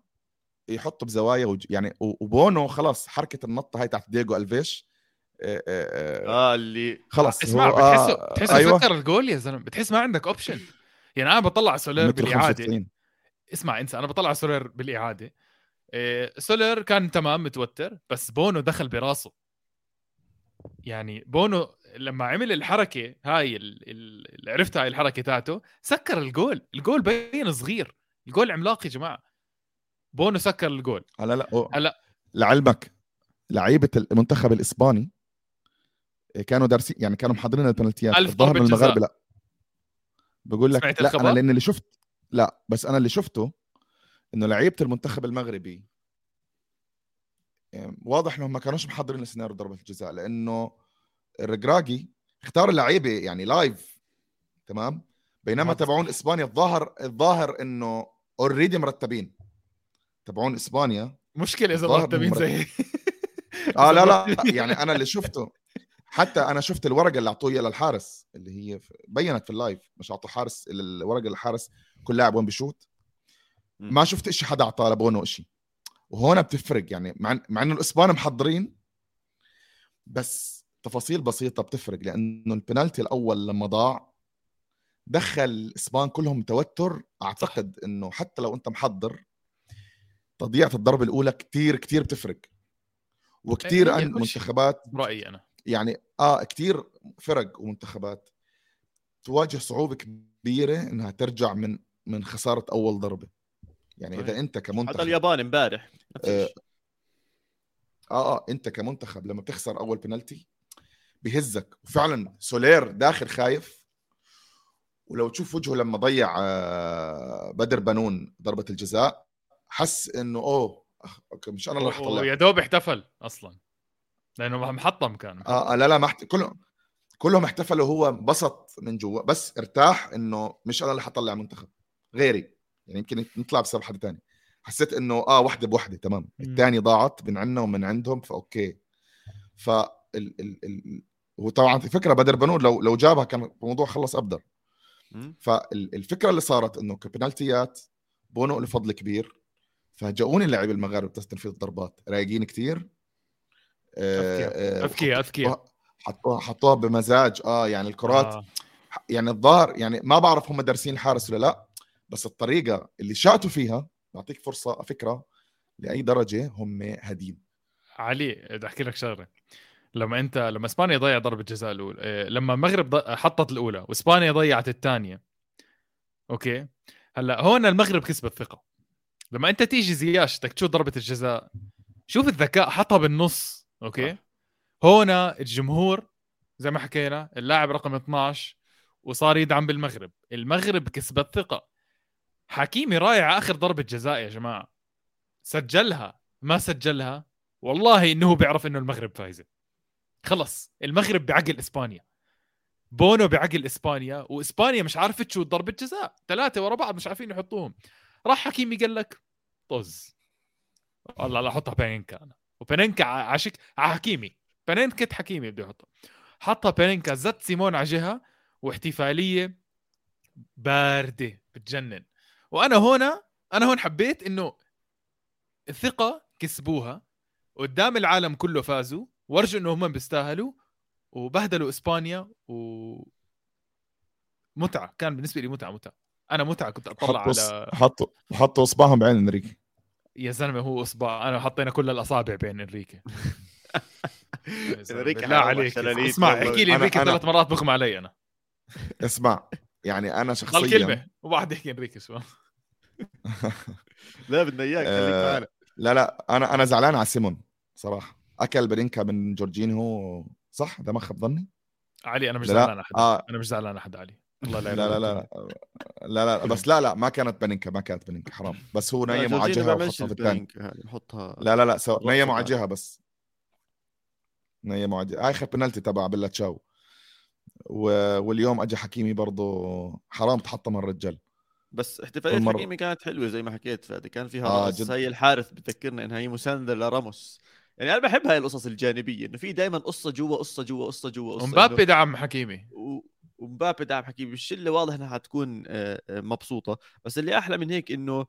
يحطوا بزوايا وج... يعني وبونو خلاص حركة النطة هاي تاعت دييغو ألفيش. آه، آه، آه. اللي خلاص. اسمع هو- بتحسه آه، بتحسه أيوه. سكر الجول يا زلمة. بتحس ما عندك option يعني أنا بطلع على سولير بالإعادة. 95 اسمع انسى. أنا بطلع على سولير بالإعادة. إيه، سولير كان تمام متوتر بس بونو دخل براسه. يعني بونو لما عمل الحركة هاي ال- ال- اللي عرفتها هاي الحركة تاعته سكر الجول الجول بين صغير الجول عملاق يا جماعة بونو سكر الجول هلا لا أو- هلا لعلمك لعيبة المنتخب الإسباني كانوا دارسين يعني كانوا محضرين البنالتيات ألف ضربة من المغاربه جزاء. لا بقول لك لا الخبر؟ أنا لأن اللي شفت لا بس أنا اللي شفته إنه لعيبة المنتخب المغربي واضح إنهم ما كانوش محضرين السيناريو ضربة الجزاء لأنه الرقراقي اختار اللعيبة يعني live تمام؟ بينما تبعون. إسبانيا الظاهر الظاهر إنه already مرتبين. تبعون إسبانيا مشكلة إذا مرتبين زي آه لا لا يعني أنا اللي شفته حتى أنا شفت الورقة اللي أعطوه إياها للحارس اللي هي بينت في ال live مش اعطوا حارس الورقة للحارس كل لاعب وين بشوت. ما شفت إشي حدا أعطاه لبونو إشي. وهون بتفرق يعني مع مع إنه الإسبان محضرين بس تفاصيل بسيطة بتفرق لأنه البنالتي الأول لما ضاع دخل الإسبان كلهم توتر. أعتقد إنه حتى لو أنت محضر تضييع الضربة الأولى كتير كتير بتفرق. وكتير هي عن كل شيء. منتخبات برايي أنا. يعني آه كتير فرق ومنتخبات. تواجه صعوبة كبيرة إنها ترجع من من خسارة أول ضربة. يعني. إذا أنت حتى كمنتخب اليابان امبارح آه،. آه آه أنت كمنتخب لما بتخسر أول بنالتي بهزك. وفعلا سولير داخل خايف. ولو تشوف وجهه لما ضيع آه، بدر بنون ضربة الجزاء حس إنه أوه أخ، okay، مش أنا اللي رح اطلع ويا دوب احتفل أصلا. لأنه محطم كان. آه آه، لا لا ما احت... كلهم كلهم احتفلوا. هو انبسط من جوا بس ارتاح إنه مش أنا اللي حطلع منتخب غيري. يعني يمكن نطلع بسبب حد تاني. حسيت إنه آه وحده بوحده تمام. الثاني ضاعت من عندنا ومن عندهم ف okay. ف ال... ال... ال... وطبعا فكرة بدر بنون لو لو جابها كان الموضوع خلص بدري. فالفكرة اللي صارت إنه كبنالتيات بونو له فضل كبير. فاجئوني اللاعبين المغاربة بتنفيذ الضربات. رايقين كتير. أذكياء. أذكياء أذكياء. حطوها حطوها بمزاج. آه يعني الكرات آه. يعني الظاهر يعني ما بعرف هم دارسين الحارس ولا لا. بس الطريقة اللي شاتوا فيها بعطيك فرصة فكرة لأي درجة هم هادين. علي بدي أحكي لك شغلة. لما أنت لما إسبانيا ضيع ضربة جزاء الأولى إيه، لما المغرب ض- حطت الأولى وإسبانيا ضيعت الثانية. okay؟ هلأ هون المغرب كسبت ثقة. لما أنت تيجي زياش بدك تشوف ضربة الجزاء شوف الذكاء حطها بالنص. okay. هنا الجمهور زي ما حكينا اللاعب رقم 12 وصار يدعم بالمغرب. المغرب كسبت ثقة. حكيمي رايح على آخر ضربة جزاء يا جماعة. سجلها. ما سجلها. والله إنه بيعرف إنه المغرب فايزة. خلص. المغرب بعقل إسبانيا. بونو بعقل إسبانيا. وإسبانيا مش عارفة تشوت ضربة جزاء. ثلاثة ورا بعض مش عارفين يحطوهم. راح حكيمي قال لك طز. والله لا أحطها بينينكا أنا. وبينينكا ع- عشك على حكيمي. بينينكا حكيمي بده يحطها حطها بينينكا. زت سيمون على جهة. واحتفالية باردة. بتجنن. وأنا هنا أنا هون حبيت إنه الثقة كسبوها قدام العالم كله فازوا ورجوا إنه هم بيستاهلوا وبهدلوا إسبانيا و متعة كان بالنسبة لي متعة متعة. أنا متعة كنت أطلع حطوا على حطوا حطوا إصبعهم بعين إنريكي. يا زلمة هو إصبع أنا حطينا كل الأصابع بين إنريكي. بالله حرام عليك. اسمع. احكي لي أنا- إنريكي ثلاث مرات بغم علي أنا. اسمع يعني أنا شخصيا كلمة وبعد يحكي إنريكي شو لا بدنا اياك خليك آه، معنا لا لا أنا أنا زعلان على سيمون صراحة. أكل برينكا من جورجينهو صح؟ اذا ما خاب ظني علي أنا مش لا، زعلان احد آه. أنا مش زعلان احد علي. الله لا لا لا لا لا لا بس لا لا ما كانت بنينكا ما كانت بنينكا حرام. بس هو نيم على جهه وحطها في الثاني نحطها لا لا لا سو... نيم على. جهه بس. نيم على جهه آخر بنالتي تبع بيلا تشاو. و... واليوم اجى حكيمي برضه حرام تحطم الرجال. بس احتفالية والمرة- حكيمي كانت حلوة زي ما حكيت فادي كان فيها آه، جد. هي الحارث بتذكرنا إنها هي مسانده لراموس. يعني أنا بحب هاي القصص الجانبية إنه في دائما قصة جوا قصة جوا قصة جوا قصة ومبابي دعم حكيمي. ومبابي دعم حكيمي. الشله واضح إنها حتكون آه، آه، مبسوطة. بس اللي أحلى من هيك إنه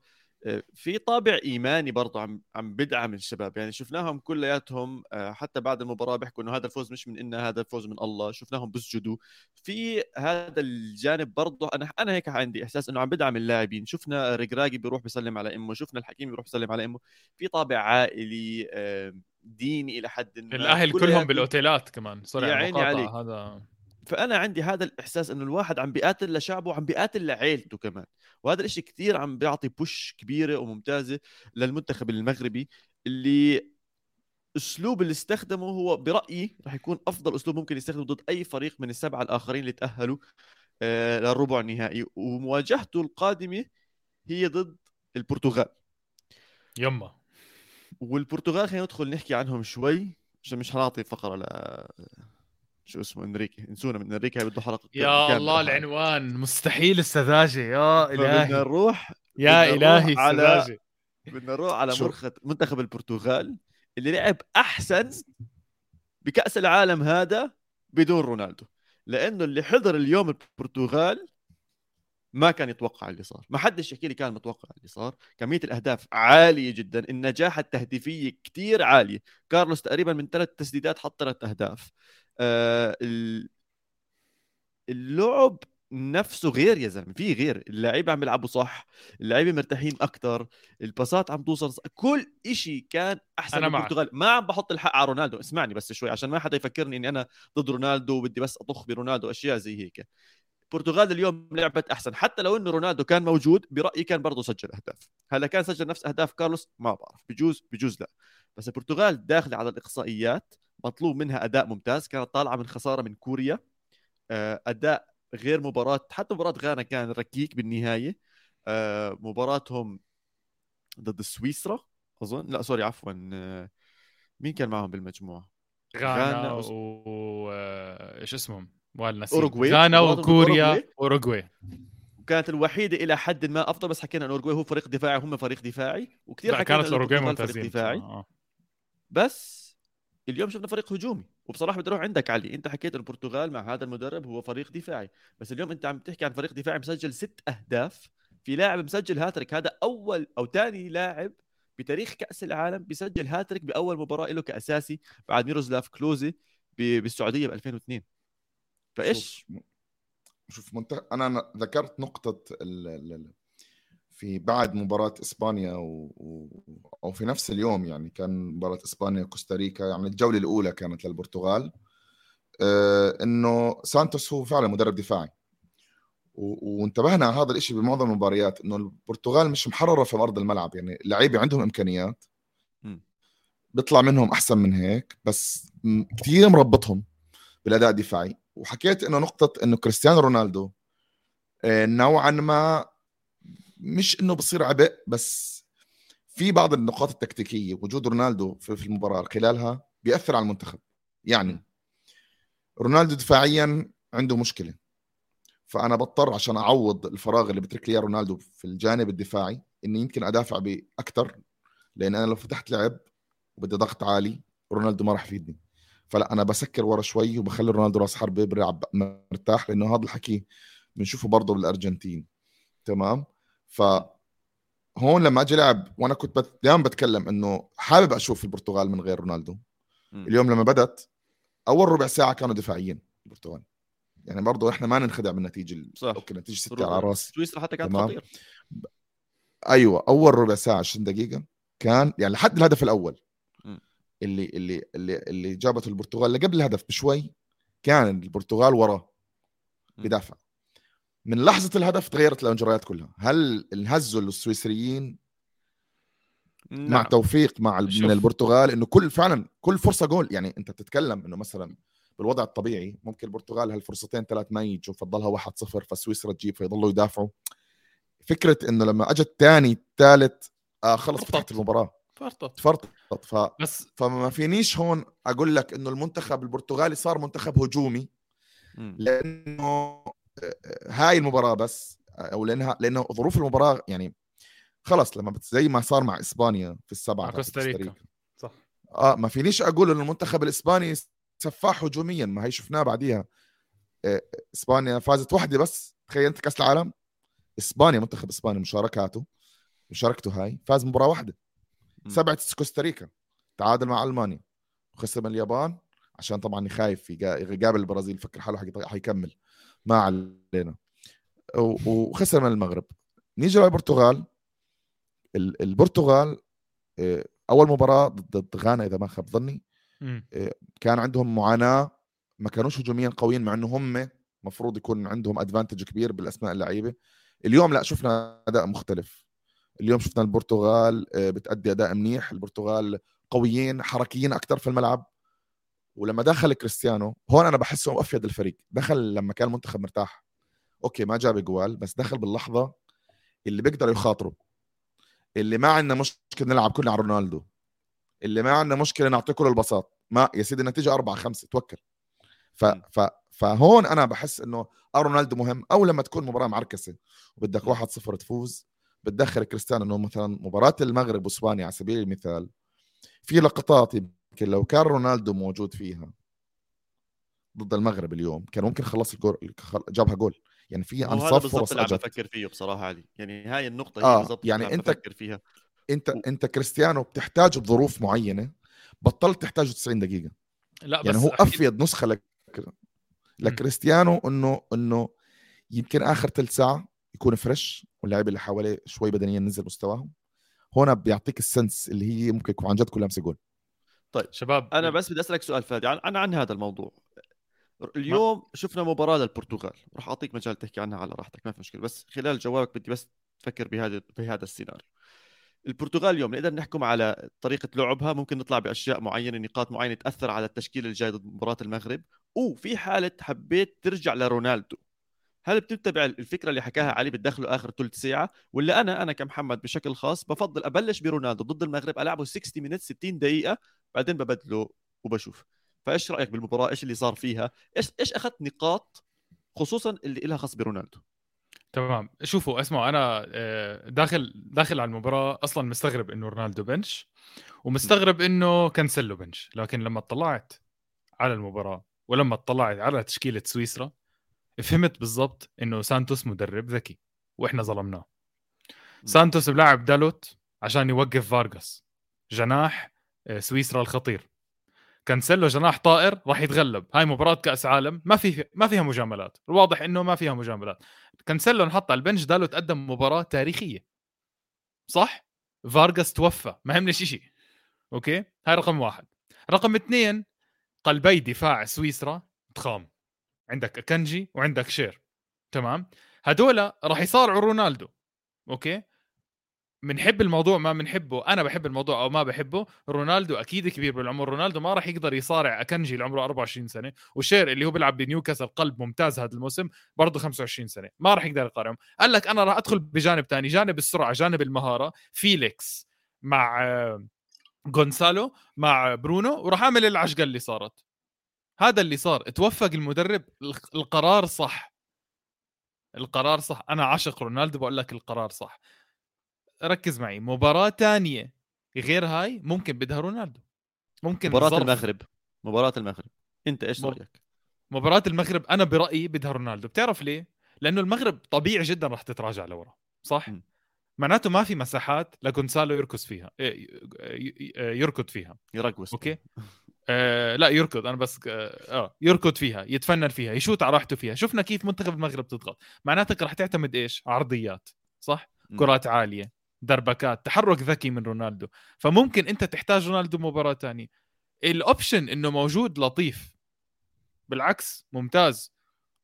في طابع إيماني برضه عم عم بدعم الشباب. يعني شفناهم كلياتهم آه، حتى بعد المباراة بيحكوا إنه هذا الفوز مش من إنا هذا الفوز من الله. شفناهم بسجدوا في هذا الجانب برضه أنا أنا هيك عندي إحساس إنه عم بدعم اللاعبين. شفنا ريجراجي بيروح بيسلم على إمه شفنا الحكيم بيروح بيسلم على إمه. في طابع عائلي آه، ديني إلى حد ما. الأهل كلهم بالأوتيلات كمان. سوري يا عيني عليك. هذا. فأنا عندي هذا الإحساس إنه الواحد عم بيقاتل لشعبه وعم بيقاتل لعيلته كمان. وهذا الإشي كثير عم بيعطي بوش كبيرة وممتازة للمنتخب المغربي اللي أسلوب اللي استخدمه هو برأيي رح يكون أفضل أسلوب ممكن يستخدمه ضد أي فريق من السبعة الآخرين اللي تأهلوا آه، للربع النهائي. ومواجهته القادمة هي ضد البرتغال. يما. والبرتغال خلينا ندخل نحكي عنهم شوي عشان مش حنعطي فقرة ل شو اسمه إنريكي. انسونا من إنريكي هاي بده حلقة يا كاملة. الله لحاله. العنوان. مستحيل السذاجة. يا إلهي. نروح يا بدنا نروح إلهي على- السذاجة. بدنا نروح على؟ مرخة منتخب البرتغال اللي لعب أحسن بكأس العالم هذا بدون رونالدو. لأنه اللي حضر اليوم البرتغال ما كان يتوقع اللي صار. ما حدش يحكي لي كان متوقع اللي صار. كمية الأهداف عالية جدا. النجاح التهديفية كتير عالية. كارلوس تقريبا من ثلاث تسديدات حط ثلاث أهداف. ال- اللعب نفسه غير يا زلمة في غير اللعيبة عم يلعبوا صح اللعيبة مرتاحين أكثر الباصات عم توصل صح. كل إشي كان أحسن أنا من. البرتغال ما عم بحط الحق على رونالدو اسمعني بس شوي عشان ما حدا يفكرني إني أنا ضد رونالدو وبدي بس أطخ برونالدو أشياء زي هيك البرتغال اليوم لعبت أحسن حتى لو إنه رونالدو كان موجود برأيي كان برضه سجل أهداف هلا كان سجل نفس أهداف كارلوس ما بعرف بجوز بجوز لا بس البرتغال داخلة على الإقصائيات مطلوب منها أداء ممتاز كانت طالعة من خسارة من كوريا آه، أداء غير مباراة حتى مباراة غانا كان ركيك بالنهاية آه، مباراتهم ضد سويسرا أظن لا سوري عفوا آه، مين كان معهم بالمجموعة غانا غانا و آه، إيش اسمهم؟ والله نسيت أوروغواي. غانا وكوريا. أوروغواي وكانت الوحيدة إلى حد ما أفضل بس حكينا انه اورجواي هو فريق دفاعي هم فريق دفاعي وكثير حكينا كانت أوروغواي البرتغال فريق ممتازين دفاعي. آه. بس اليوم شفنا فريق هجومي وبصراحة بدي أروح عندك علي. أنت حكيت البرتغال مع هذا المدرب هو فريق دفاعي بس اليوم أنت عم تحكي عن فريق دفاعي مسجل ست أهداف في لاعب مسجل هاتريك. هذا أول أو ثاني لاعب بتاريخ كأس العالم بيسجل هاتريك بأول مباراة له كأساسي بعد ميروزلاف كلوزي بالسعودية ب 2002 فإيش؟ شوف, شوف. أنا ذكرت نقطة ال... ال... في بعد مباراة إسبانيا و... و... أو في نفس اليوم يعني كان مباراة إسبانيا كوستاريكا يعني الجولة الأولى كانت للبرتغال. آه إنه سانتوس هو فعلا مدرب دفاعي. و... وانتبهنا على هذا الشيء بمعظم المباريات إنه البرتغال مش محررة في أرض الملعب. يعني اللعيبة عندهم إمكانيات. مم. بيطلع منهم أحسن من هيك بس كثير مربطهم بالأداء الدفاعي. وحكيت إنه نقطة إنه كريستيانو رونالدو آه، نوعا ما مش إنه بصير عبء بس في بعض النقاط التكتيكية وجود رونالدو في المباراة خلالها بيأثر على المنتخب. يعني رونالدو دفاعيا عنده مشكلة. فأنا بضطر عشان أعوض الفراغ اللي بترك لي رونالدو في الجانب الدفاعي إني يمكن أدافع باكثر لأن أنا لو فتحت لعب وبدي ضغط عالي رونالدو ما راح يفيدني. فلا أنا بسكر ورا شوي وبخلي رونالدو راس حربة بيلعب مرتاح لأنه هذا الحكي بنشوفه برضه بالأرجنتين. تمام؟ ف هون لما أجي لعب وأنا كنت بت... دائما بتكلم إنه حابب أشوف البرتغال من غير رونالدو. اليوم لما بدت أول ربع ساعة كانوا دفاعيين البرتغال يعني برضه إحنا ما ننخدع بالنتيجه ال- صح. أوكي نتيجة 6 على رأس سويسرا حتى كانت. خطيرة أيوه أول ربع ساعة 20 دقيقة كان يعني لحد الهدف الأول. اللي اللي اللي اللي جابته البرتغال اللي قبل الهدف بشوي كان البرتغال وراه. بدافع من لحظة الهدف تغيرت المجريات كلها هل انهزوا السويسريين مع نعم. توفيق مع شوف. من البرتغال إنه كل فعلا كل فرصة جول يعني أنت بتتكلم إنه مثلا بالوضع الطبيعي ممكن البرتغال هالفرصتين ثلاث ما يجوا فتضلها 1-0 فسويسرا تجيب فيضلوا يدافعوا فكرة إنه لما أجت ثاني ثالث آه خلص فرطت. فتحت المباراة فرطت تفرطت ف... بس فما فينيش هون أقول لك إنه المنتخب البرتغالي صار منتخب هجومي. لأنه هاي المباراة بس أو لأنها لأنه ظروف المباراة يعني خلص لما زي ما صار مع إسبانيا في السبعه كوستاريكا. صح. آه ما فينيش أقول إنه المنتخب الإسباني سفاح هجوميا ما هي شفناه بعديها. آه، إسبانيا فازت وحده بس. تخيل أنت كأس العالم. إسبانيا منتخب اسبانيا مشاركاته مشاركته هاي فاز مباراة واحدة. م. سبعة كوستاريكا. تعادل مع ألمانيا. وخسر من اليابان. عشان طبعا خايف يقا- يقابل البرازيل فكر حاله حيكمل. ما علينا. وخسر من المغرب. نيجي للبرتغال. ال- البرتغال آه، أول مباراة ضد غانا إذا ما خاب ظني. مم. كان عندهم معاناة ما كانوش هجوميا قويين مع إنه هم مفروض يكون عندهم advantage كبير بالأسماء اللعيبة. اليوم لا شفنا أداء مختلف. اليوم شفنا البرتغال آه، بتأدي أداء منيح. البرتغال قويين حركيين أكثر في الملعب. ولما دخل كريستيانو هون أنا بحسه أفيد الفريق. دخل لما كان المنتخب مرتاح. okay ما جاب جول بس دخل باللحظة اللي بيقدروا يخاطروا اللي ما عندنا مشكلة نلعب كلنا على رونالدو. اللي ما عندنا مشكلة نعطيه كل البساط. ما يا سيدي النتيجة أربعة خمسة توكل. ف... ف... فهون أنا بحس إنه آه رونالدو مهم. أو لما تكون مباراة معركسه وبدك م. 1-0 تفوز. بتدخل كريستيانو إنه مثلا مباراة المغرب وإسبانيا على سبيل المثال. في لقطات يمكن لو كان رونالدو موجود فيها ضد المغرب اليوم كان ممكن خلص الجول جابها جول. يعني في أنصاف بالضبط فرص اللي عم بفكر فيه بصراحة علي. يعني هاي النقطة آه، هي بالضبط يعني اللي عم أنت- بفكر فيها. أنت و- أنت كريستيانو بتحتاجه بظروف معينة بطلت تحتاجه 90 دقيقة. لا بس يعني هو أكيد- أفيد نسخة لك لكريستيانو إنه إنه يمكن آخر ثلث ساعة يكون fresh واللاعب اللي حواليه شوي بدنيا نزل مستواهم. هون بيعطيك ال sense اللي هي ممكن يكون عن جد كلها لمسة جول. شباب أنا بس بدي أسألك سؤال فادي عن عن, عن هذا الموضوع. اليوم شفنا مباراة للبرتغال. راح أعطيك مجال تحكي عنها على راحتك ما في مشكلة. بس خلال جوابك بدي بس تفكر بهذا بهذا السيناريو. البرتغال اليوم نقدر نحكم على طريقة لعبها؟ ممكن نطلع بأشياء معينة نقاط معينة تأثر على التشكيل الجاي ضد مباراة المغرب. وفي حالة حبيت ترجع لرونالدو. هل بتتبع الفكرة اللي حكاها علي بتدخله آخر ثلث ساعة؟ ولا أنا أنا كمحمد بشكل خاص بفضل أبلش برونالدو ضد المغرب ألعبه 60 مينت 60 دقيقة بعدين ببدله وبشوف. فإيش رأيك بالمباراة؟ إيش اللي صار فيها؟ إيش إيش أخذت نقاط خصوصا اللي لها خاص برونالدو؟ تمام. شوفوا اسمعوا أنا آه، داخل داخل على المباراة أصلا مستغرب إنه رونالدو بنش ومستغرب إنه كانسلو بنش. لكن لما اطلعت على المباراة ولما اطلعت على تشكيلة سويسرا فهمت بالضبط إنه سانتوس مدرب ذكي وإحنا ظلمناه. سانتوس بلاعب دالوت عشان يوقف فارغاس. جناح آه، سويسرا الخطير. كانسيلو جناح طائر راح يتغلب. هاي مباراة كأس عالم. ما في ما فيها مجاملات. الواضح إنه ما فيها مجاملات. كانسيلو انحط على ال bench دالوت قدم مباراة تاريخية. صح؟ فارغاس توفى. ما همني شيء okay؟ هاي رقم واحد. رقم اثنين قلبي دفاع سويسرا ضخام عندك أكانجي وعندك شير تمام؟ هدول راح يصارعوا رونالدو okay؟ بنحب الموضوع ما بنحبه أنا بحب الموضوع أو ما بحبه رونالدو أكيد كبير بالعمر رونالدو ما راح يقدر يصارع أكانجي اللي عمره 24 سنة وشير اللي هو بيلعب بنيوكاسل قلب ممتاز هذا الموسم برضه 25 سنة ما راح يقدر يقارعهم قال لك أنا راح أدخل بجانب ثاني جانب السرعة جانب المهارة فيليكس مع آه، جونسالو مع برونو وراح أعمل العجقة اللي صارت. هذا اللي صار توفق المدرب الق- القرار صح. القرار صح. أنا عاشق رونالدو بقول لك القرار صح. ركز معي مباراة تانية غير هاي ممكن بدها رونالدو. ممكن مباراة ظرف- المغرب. مباراة المغرب. أنت إيش رأيك؟ مباراة المغرب أنا برأيي بدها رونالدو. بتعرف ليه؟ لأنه المغرب طبيعي جدا راح تتراجع لورا صح؟ م. معناته ما في مساحات لجونسالو يركض فيها إيه، يركض فيها. يرقص. okay؟ آه لا يركض. أنا بس آه يركض فيها يتفنن فيها يشوت على راحته فيها. شفنا كيف منتخب المغرب تضغط. معناتك راح تعتمد إيش؟ عرضيات صح؟ م. كرات عالية دربكات تحرك ذكي من رونالدو. فممكن أنت تحتاج رونالدو مباراة ثانية ال option إنه موجود لطيف. بالعكس ممتاز.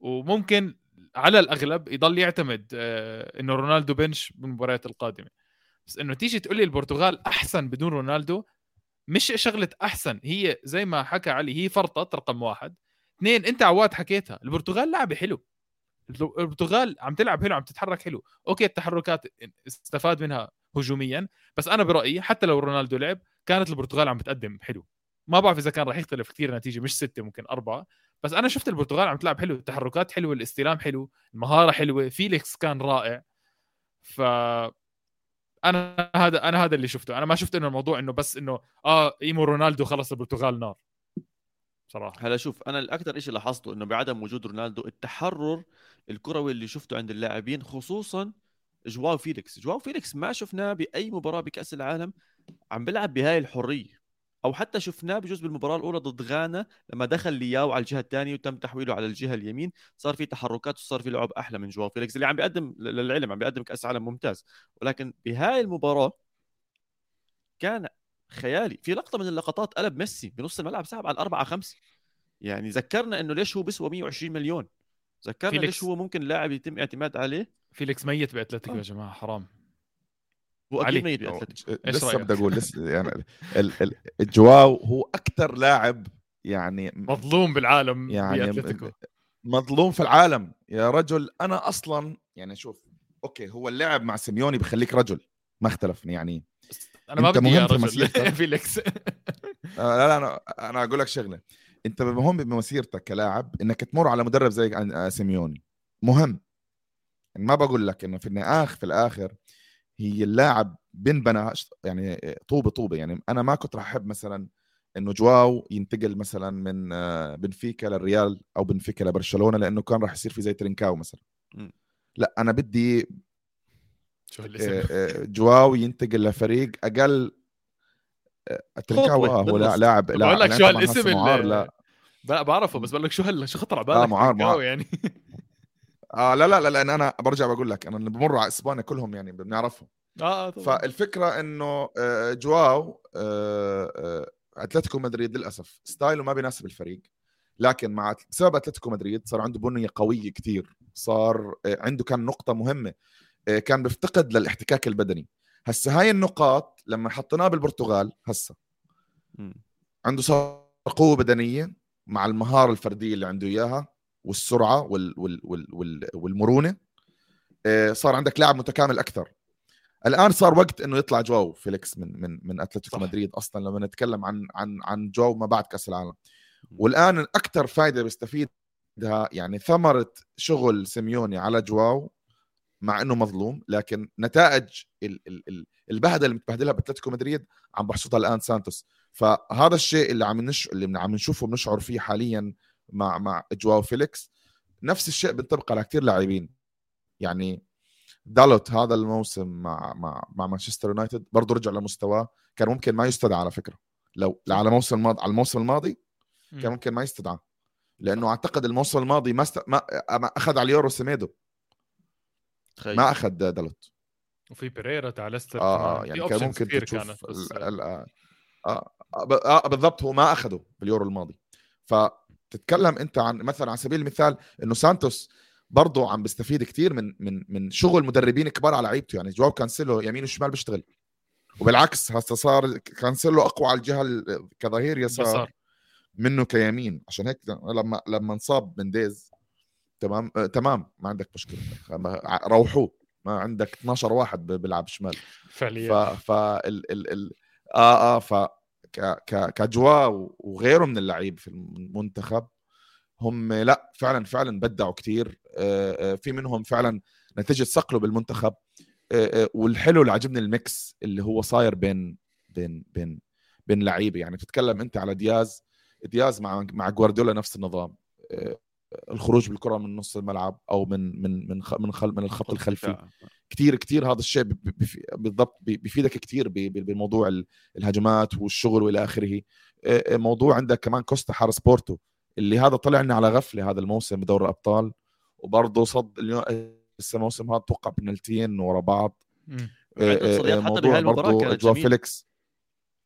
وممكن على الأغلب يضل يعتمد آه، إنه رونالدو bench بالمباريات القادمة. بس إنه تيجي تقول لي البرتغال أحسن بدون رونالدو مش شغلة أحسن هي زي ما حكى علي هي فرطت رقم واحد. اثنين أنت عواد حكيتها البرتغال لعبه حلو. البرتغال عم تلعب حلو عم تتحرك حلو. okay التحركات استفاد منها هجوميا بس أنا برأيي حتى لو رونالدو لعب كانت البرتغال عم بتقدم حلو. ما بعرف إذا كان راح يختلف كثير النتيجه مش ستة ممكن أربعة. بس أنا شفت البرتغال عم تلعب حلو التحركات حلوة الاستلام حلو المهارة حلوة فيليكس كان رائع. ف أنا هذا أنا هذا اللي شفته. أنا ما شفت إنه الموضوع إنه بس إنه آه قيمو رونالدو خلص البرتغال نار. صراحة. هلا شوف أنا الأكثر شيء لاحظته إنه بعدم وجود رونالدو التحرر الكروي اللي شفته عند اللاعبين خصوصا جواو فيليكس. جواو فيليكس ما شفناه بأي مباراة بكأس العالم عم بيلعب بهاي الحرية. أو حتى شفناه بجزء بالمباراه الأولى ضد غانا لما دخل لياو على الجهة الثانية وتم تحويله على الجهة اليمين صار في تحركات وصار في لعب أحلى من جواو فيليكس اللي عم بيقدم للعلم عم بيقدم كأس عالم ممتاز. ولكن بهاي المباراة كان خيالي. في لقطة من اللقطات قلب ميسي بنص الملعب سحب على الأربعة خمسة. يعني ذكرنا إنه ليش هو بيسوى 120 مليون. ذكرنا فيليكس. ليش هو ممكن لاعب يتم اعتماد عليه. فيليكس ميت بأتلتيكو آه. يا جماعة حرام. هو علي. أكيد ميت إيش لسه؟ بدي أقول لسه يعني ال- ال- الجواو هو أكثر لاعب يعني مظلوم بالعالم يعني مظلوم في العالم. يا رجل أنا أصلا يعني شوف okay هو اللعب مع سيميوني بخليك رجل ما اختلفنا يعني. أنا ما بدي يا رجل. فيليكس. آه، لا لا أنا أنا أقول لك شغلة. أنت مهم بمسيرتك كلاعب إنك تمر على مدرب زي آه، سيميوني. مهم. يعني ما بقول لك إنه في النهاية في الآخر هي اللاعب بنبنى يعني طوبة طوبة يعني أنا ما كنت راح أحب مثلا إنه جواو ينتقل مثلا من آه، بنفيكا للريال أو بنفيكا لبرشلونة لأنه كان راح يصير في زي ترينكاو مثلا مم. لا أنا بدي شو آه، آه، جواو ينتقل لفريق أقل آه، ترينكاو آه، هو لا- بالنص. لاعب بقول لاعب- لك شو هالاسم معار اللي- لا بعرفه بس بقول لك شو هل شو خطر على آه، بالك معار- تركاو معار. يعني آه لا لا لا لأن أنا برجع بقول لك أنا اللي بمر على إسبانيا كلهم يعني بنعرفهم. آه طبعا. فالفكرة إنه آه، جواو آه، آه، أتلتيكو مدريد للأسف ستايله ما بيناسب الفريق. لكن مع بسبب أتلتيكو مدريد صار عنده بنية قوية كتير. صار آه، عنده كان نقطة مهمة آه، كان بيفتقد للاحتكاك البدني. هسه هاي النقاط لما حطيناه بالبرتغال هسه. عنده صار قوة بدنية مع المهارة الفردية اللي عنده إياها. والسرعة وال وال وال وال والمرونة آه، صار عندك لاعب متكامل أكثر. الآن صار وقت إنه يطلع جواو فيليكس من من من أتلتيكو. مدريد أصلا لما نتكلم عن عن عن جواو ما بعد كأس العالم. والآن أكثر فائده بيستفيدها يعني ثمرة شغل سيميوني على جواو مع إنه مظلوم لكن نتائج ال- ال- ال- البهدلة اللي متبهدلها بأتلتيكو مدريد عم بحصدها الآن سانتوس. فهذا الشيء اللي عم نش... اللي عم نشوفه بنشعر فيه حاليا مع مع جواو فيليكس. نفس الشيء بينطبق على كثير لاعبين. يعني دالوت هذا الموسم مع مع مع مانشستر يونايتد برضه رجع لمستواه. كان ممكن ما يستدعى على فكرة. لو على موسم الماضي على الموسم الماضي كان ممكن ما يستدعى. لأنه أعتقد الموسم الماضي ما, است... ما... ما أخذ على اليورو سيميدو. تخيل. ما أخذ دالوت. وفي بيريرا تاع ليستر. آه كمان. يعني كان ممكن كثير تشوف كانت بس ال... ال... آه, آه, آه بالضبط هو ما أخذه باليورو الماضي. فتتكلم انت عن مثلا على سبيل المثال إنه سانتوس برضه عم بيستفيد كثير من من من شغل مدربين كبار على لعيبته. يعني جواو كانسيلو يمين وشمال بيشتغل. وبالعكس هسه صار كانسيلو أقوى على الجهة ال- كظهير يسار. منه كيمين. عشان هيك لما لما انصاب منديز تمام؟ آه تمام. ما عندك مشكلة. روحوه. ما عندك 12 واحد بيلعب شمال. ف فعليا. ف ال ال ال آه آه ف ك ك كجواو وغيره من اللعيب في المنتخب هم لا فعلا فعلا بدعوا آه، في منهم فعلا نتيجة صقله بالمنتخب. والحلو اللي عجبني ال mix اللي هو صاير بين بين بين بين لعيبة. يعني بتتكلم أنت على دياز دياز مع مع جوارديولا نفس النظام. الخروج بالكرة من نص الملعب أو من من من خ- من خل من الخط الخلفي. دفاع. كتير كتير هذا الشيء ب- ب- بف- بالضبط ب- بيفيدك كتير ب- ب- بموضوع ال- الهجمات والشغل وإلى آخره. آه، آه، موضوع عندك كمان كوستا حارس بورتو اللي هذا طلع لنا على غفلة هذا الموسم بدور الأبطال. وبرضه صد اليوم هسه الموسم هذا توقع بنالتين ورا بعض. آه، موضوع برضه جميلة. فيليكس.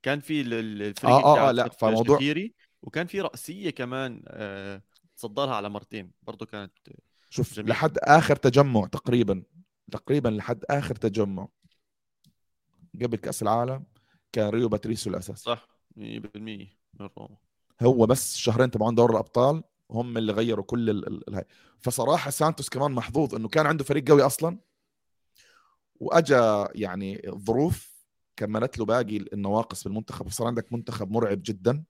كان في ال- ال- الفريق آه، آه، آه، لا، فموضوع- شاكيري وكان في رأسية كمان آه، تصدرها على مرتين برضه كانت شوف جميل. لحد آخر تجمع تقريبا تقريبا لحد آخر تجمع قبل كأس العالم كان روي باتريسيو الاساس صح 100% من روما. هو بس شهرين تبعون دوري الأبطال هم اللي غيروا كل ال... ال... الهاي. فصراحة سانتوس كمان محظوظ إنه كان عنده فريق قوي أصلا. وأجا يعني الظروف كملت له باقي النواقص بالمنتخب وصار عندك منتخب مرعب جدا.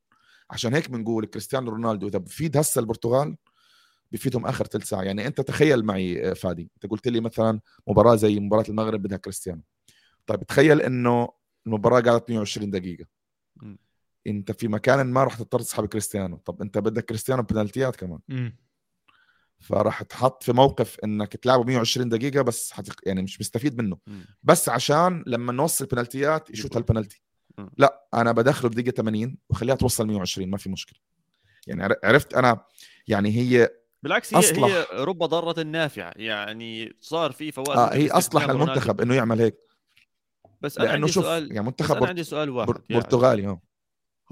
عشان هيك بنقول كريستيانو رونالدو إذا بفيد هسه البرتغال بفيدهم آخر ثلث ساعة يعني أنت تخيل معي آه، فادي أنت قلت لي مثلا مباراة زي مباراة المغرب بدها كريستيانو طيب تخيل إنه المباراة قعدت 120 دقيقة مم. أنت في مكان ما راح تضطر تسحب كريستيانو طب أنت بدك كريستيانو بنالتيات كمان مم. فراح تحط في موقف إنك تلعبه 120 دقيقة بس حتق... يعني مش مستفيد منه مم. بس عشان لما نوصل بنالتيات يشوت. هالبنالتي. لا أنا بدخله بدقيقة 80 وخليها توصل 120 ما في مشكلة. يعني عر- عرفت؟ أنا يعني هي بالعكس هي أصلح. هي رب ضارة نافعة. يعني صار في فوائد آه هي أصلح. للمنتخب إنه يعمل هيك. بس أنا عندي شوف سؤال يعني بس منتخب أنا عندي سؤال واحد بر- يعني. برتغالي آه.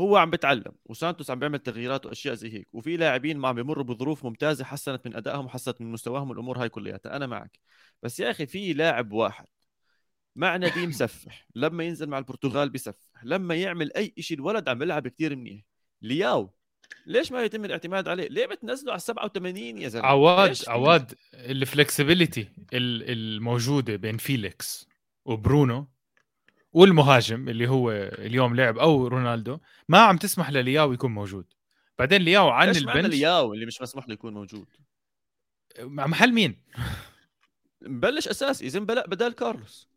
هو عم بتعلم وسانتوس عم بيعمل تغييرات وأشياء زي هيك وفي لاعبين ما عم بيمروا بظروف ممتازة حسنت من أدائهم وحسنت من مستواهم والامور هاي كلياتها. أنا معك. بس يا أخي في لاعب واحد مع نديم مسفح. لما ينزل مع البرتغال بسفح لما يعمل أي شيء الولد عم بيلعب كثير منيح. لياو. ليش ما يتم الاعتماد عليه؟ ليه بتنزله على 87 يا زلمة؟ عواد عواد ال flexibility الموجودة بين فيليكس وبرونو والمهاجم اللي هو اليوم لعب أو رونالدو ما عم تسمح للياو يكون موجود. بعدين لياو عن ال bench لياو اللي مش مسموح له يكون موجود؟ مع محل مين؟ مبلش أساسي اذا بلا بدال كارلوس.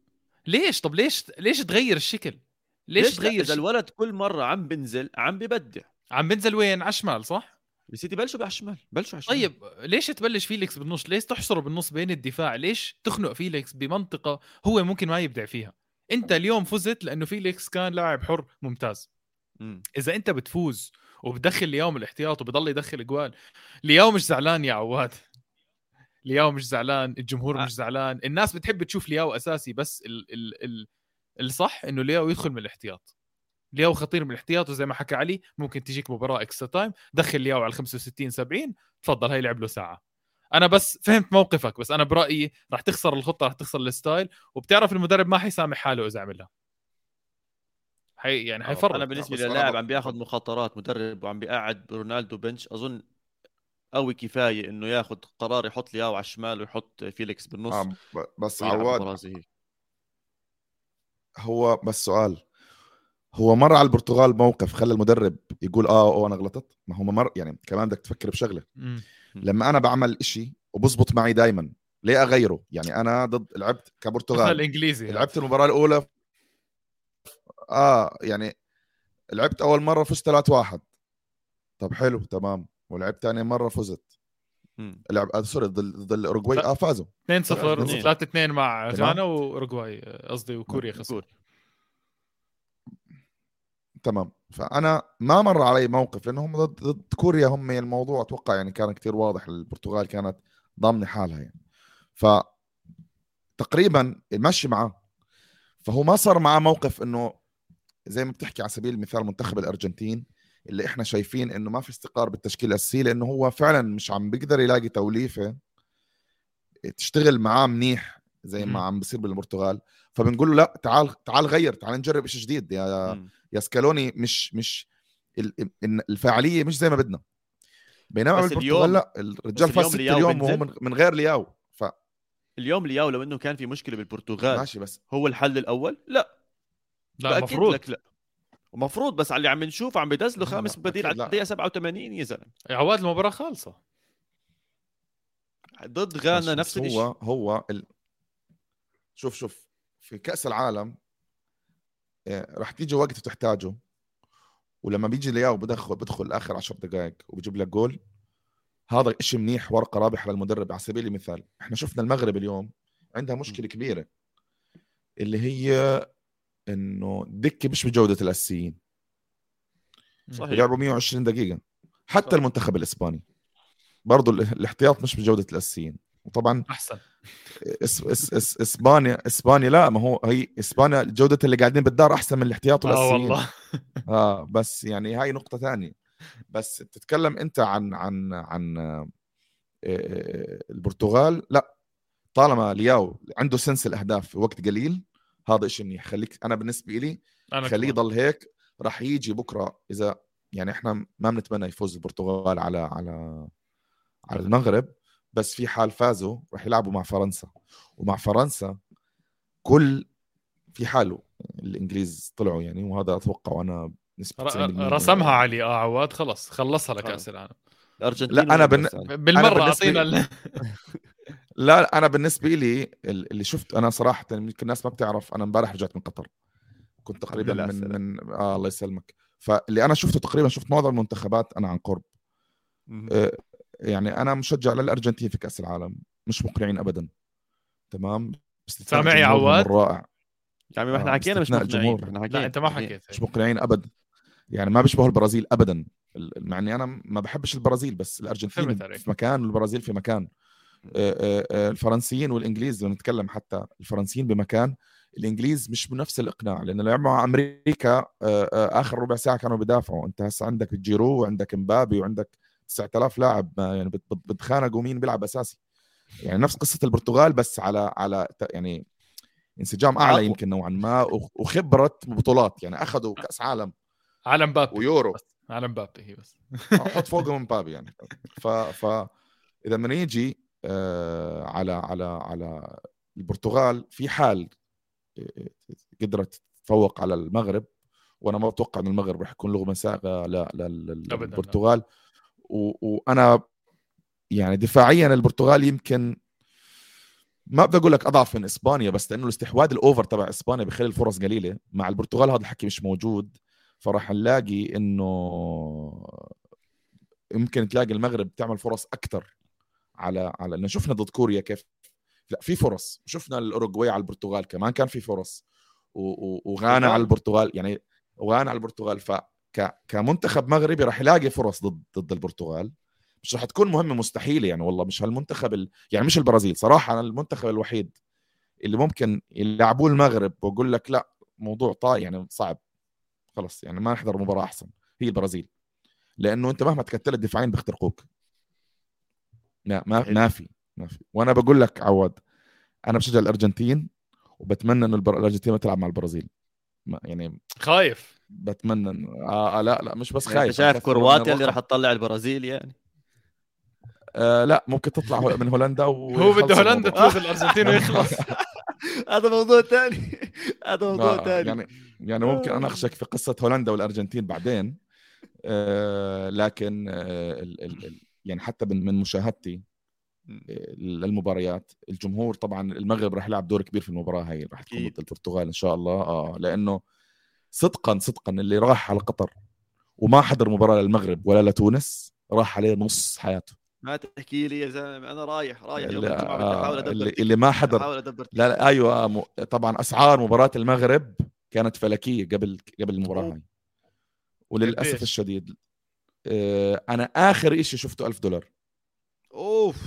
ليش؟ طب ليش؟ ليش تغير الشكل؟ ليش, ليش؟ تغير إذا؟ الولد كل مرة عم بنزل عم ببدع. عم بنزل وين؟ على الشمال صح؟ يا سيدي بلشوا على الشمال بلشوا على الشمال. طيب ليش تبلش فيليكس بالنص؟ ليش تحصره بالنص بين الدفاع؟ ليش تخنق فيليكس بمنطقة هو ممكن ما يبدع فيها؟ أنت اليوم فزت لأنه فيليكس كان لاعب حر ممتاز. مم. إذا أنت بتفوز وبتدخل لياو من الاحتياط وبضل يدخل اجوال لياو مش زعلان يا عواد. لياو مش زعلان الجمهور آه. مش زعلان. الناس بتحب تشوف لياو أساسي بس ال ال ال الصح إنه لياو يدخل من الاحتياط. لياو خطير من الاحتياط وزي ما حكى علي ممكن تجيك مباراة extra time دخل لياو على 65 70 تفضل هاي لعب له ساعة. أنا بس فهمت موقفك بس أنا برأيي راح تخسر الخطة راح تخسر الستايل وبتعرف المدرب ما حيسامح حاله إذا عملها. حي يعني حيفرط أنا بالنسبة بس لي أنا لاعب ب- عم بياخذ مخاطرات مدرب وعم بيقعد رونالدو bench أظن قوي كفاية إنه ياخذ قرار يحط لياو على الشمال ويحط فيليكس بالنص آه بس عواد هو بس سؤال هو مر على البرتغال موقف خلى المدرب يقول آه أوه أنا غلطت؟ ما هو مر يعني كمان بدك تفكر بشغلة. لما أنا بعمل إشي وبزبط معي دائما ليه أغيره؟ يعني أنا ضد لعبت كبرتغال. الإنجليزي لعبت المباراة الأولى آه يعني لعبت أول مرة فزت 3 1 طب حلو تمام. ولعبت ثاني مرة فزت. لعب آه sorry ضد ضد الاوروغواي آه فازوا 2 0 اثنين. 3 2 مع. غانا واوروغواي قصدي وكوريا خسر كوريا. تمام فأنا ما مر علي موقف لأنه هم ضد, ضد كوريا هم الموضوع أتوقع يعني كان كتير واضح البرتغال كانت ضامنة حالها يعني ف تقريبا ماشي معاه فهو ما صار معاه موقف إنه زي ما بتحكي على سبيل المثال منتخب الأرجنتين اللي إحنا شايفين إنه ما في استقرار بالتشكيل الاساسي لأنه هو فعلا مش عم بيقدر يلاقي توليفة تشتغل معاه منيح زي ما. عم بصير بالبرتغال. فبنقول له لا تعال تعال غير تعال نجرب شيء جديد. يا. يا سكالوني مش مش ال- ال- الفاعلية مش زي ما بدنا. بينما بس بالبرتغال اليوم- لا الرجال فاز اليوم ست لياو اليوم وهو؟ من, غير لياو. فماشي اليوم لياو لو إنه كان في مشكلة بالبرتغال بس هو الحل الأول؟ لا. لا المفروض. لك لا. ومفروض بس على اللي عم نشوف عم بدزلوا لا، خامس بديل على. الدقيقة 87 يا زلمة. عواد المباراة خالصة. ضد غانا نفس هو الشيء. هو ال... شوف شوف في كأس العالم آه، رح تيجي وقت تحتاجه. ولما بيجي لياو بدخل بدخل آخر 10 دقائق وبجيب لك جول هذا إشي منيح ورقة رابحة للمدرب. على سبيل المثال إحنا شفنا المغرب اليوم عندها مشكلة كبيرة اللي هي إنه دكه مش بجودة الأساسيين. صحيح. لعبوا 120 دقيقة. حتى صح. المنتخب الإسباني. برضو ال- الاحتياط مش بجودة الأساسيين. وطبعا أحسن. اس اس اس اسبانيا إسبانيا لا ما هو هي إسبانيا جودة اللي قاعدين بالدار أحسن من الاحتياط آه والأساسيين. والله. آه بس يعني هاي نقطة ثانية. بس تتكلم أنت عن عن عن آه، آه، البرتغال؟ لا. طالما لياو عنده sense الأهداف في وقت قليل هذا شيء منيح. خليك أنا بالنسبة لي أنا خليه. يضل هيك راح يجي بكرة. اذا يعني إحنا ما بنتمنى يفوز البرتغال على على على المغرب بس في حال فازوا راح يلعبوا مع فرنسا. ومع فرنسا كل في حاله الإنجليز طلعوا يعني وهذا أتوقع أنا 90% رسمها علي آه عواد خلص. خلصها لكأس العالم. الارجنتين لا، أنا بن- يعني. بالمرة أعطينا لا أنا بالنسبة لي ال- اللي شفت أنا صراحة يمكن الناس ما بتعرف أنا امبارح رجعت من قطر. كنت تقريبا من. من آه الله يسلمك. فاللي أنا شفته تقريبا شفت معظم المنتخبات أنا عن قرب. آه، يعني أنا مشجع للأرجنتين في كأس العالم. مش مقنعين ابدا. تمام؟ سامع يا عواد؟ رائع يعني ما إحنا آه، حكينا مش مقنعين. الجمهور. إحنا حكينا. لا أنت ما حكيت. مش مقنعين ابدا. يعني ما بيشبهوا البرازيل ابدا. ال- مع اني أنا ما بحبش البرازيل بس الأرجنتين. في مكان والبرازيل في مكان. الفرنسيين والإنجليز لو نتكلم حتى الفرنسيين بمكان الإنجليز مش بنفس الإقناع لأن لعبوا مع أمريكا آه، آه، آخر ربع ساعة كانوا بيدافعوا. أنت هسه عندك جيرو وعندك مبابي وعندك 9000 لاعب يعني بت- بت- بتخانقوا مين بيلعب أساسي. يعني نفس قصة البرتغال بس على على يعني انسجام أعلى. يمكن نوعا ما وخ- وخبرة بطولات. يعني أخذوا كأس عالم على مبابي ويورو. بس على مبابي هي بس. حط فوقهم مبابي يعني. ف ف إذا بدنا نيجي آه، على على على البرتغال في حال آه، قدرت تتفوق على المغرب وأنا ما بتوقع إن المغرب راح يكون له مساغة ل- ل- ل- أبداً. للبرتغال وأنا يعني دفاعيا البرتغال يمكن ما بدي أقول لك أضعف من إسبانيا بس لأنه الاستحواذ الأوفر تبع إسبانيا بخلي الفرص قليلة مع البرتغال هذا الحكي مش موجود فراح نلاقي إنه يمكن تلاقي المغرب تعمل فرص أكثر على على لأن شفنا ضد كوريا كيف. لا في فرص. شفنا الأوروغواي على البرتغال كمان كان في فرص. وغانا على البرتغال يعني وغانا على البرتغال. ف كمنتخب مغربي راح يلاقي فرص ضد ضد البرتغال. مش راح تكون مهمة مستحيلة يعني والله. مش هالمنتخب ال... يعني مش البرازيل. صراحة أنا المنتخب الوحيد اللي ممكن يلعبوه المغرب وأقول لك لا موضوع طا يعني صعب. خلص يعني ما نحضر مباراة أحسن. هي البرازيل. لأنه أنت مهما تكتلت دفاعين بيخترقوك. لا ما ما في ما في. وأنا بقول لك عواد أنا بشجع الأرجنتين وبتمنى إنه البر... الأرجنتين ما تلعب مع البرازيل. ما يعني خايف. بتمنى إنه- آه, آه لا لا مش بس يعني خايف. أنت شايف كرواتيا اللي راح تطلع البرازيل يعني؟ آه لا ممكن تطلع هو- من هولندا هو ويخلص بده هولندا. تفوز الأرجنتين ويخلص. هذا موضوع ثاني هذا موضوع آه، ثاني يعني يعني ممكن اناقشك في قصة هولندا والأرجنتين بعدين. آه لكن آه ال ال ال يعني حتى من مشاهدتي آه، للمباريات الجمهور طبعا المغرب راح يلعب دور كبير في المباراة هاي راح تكون. ضد البرتغال إن شاء الله آه لأنه صدقا صدقا اللي راح على قطر وما حضر مباراة للمغرب ولا لتونس راح عليه نص حياته ما تحكي لي يا زلمة أنا رايح رايح اللي, آه اللي. اللي ما حضر لا لا أيوه م- طبعا أسعار مباراة المغرب كانت فلكية قبل قبل المباراة. هاي وللأسف؟ الشديد آه، أنا آخر شيء شفته ألف دولار. أوف.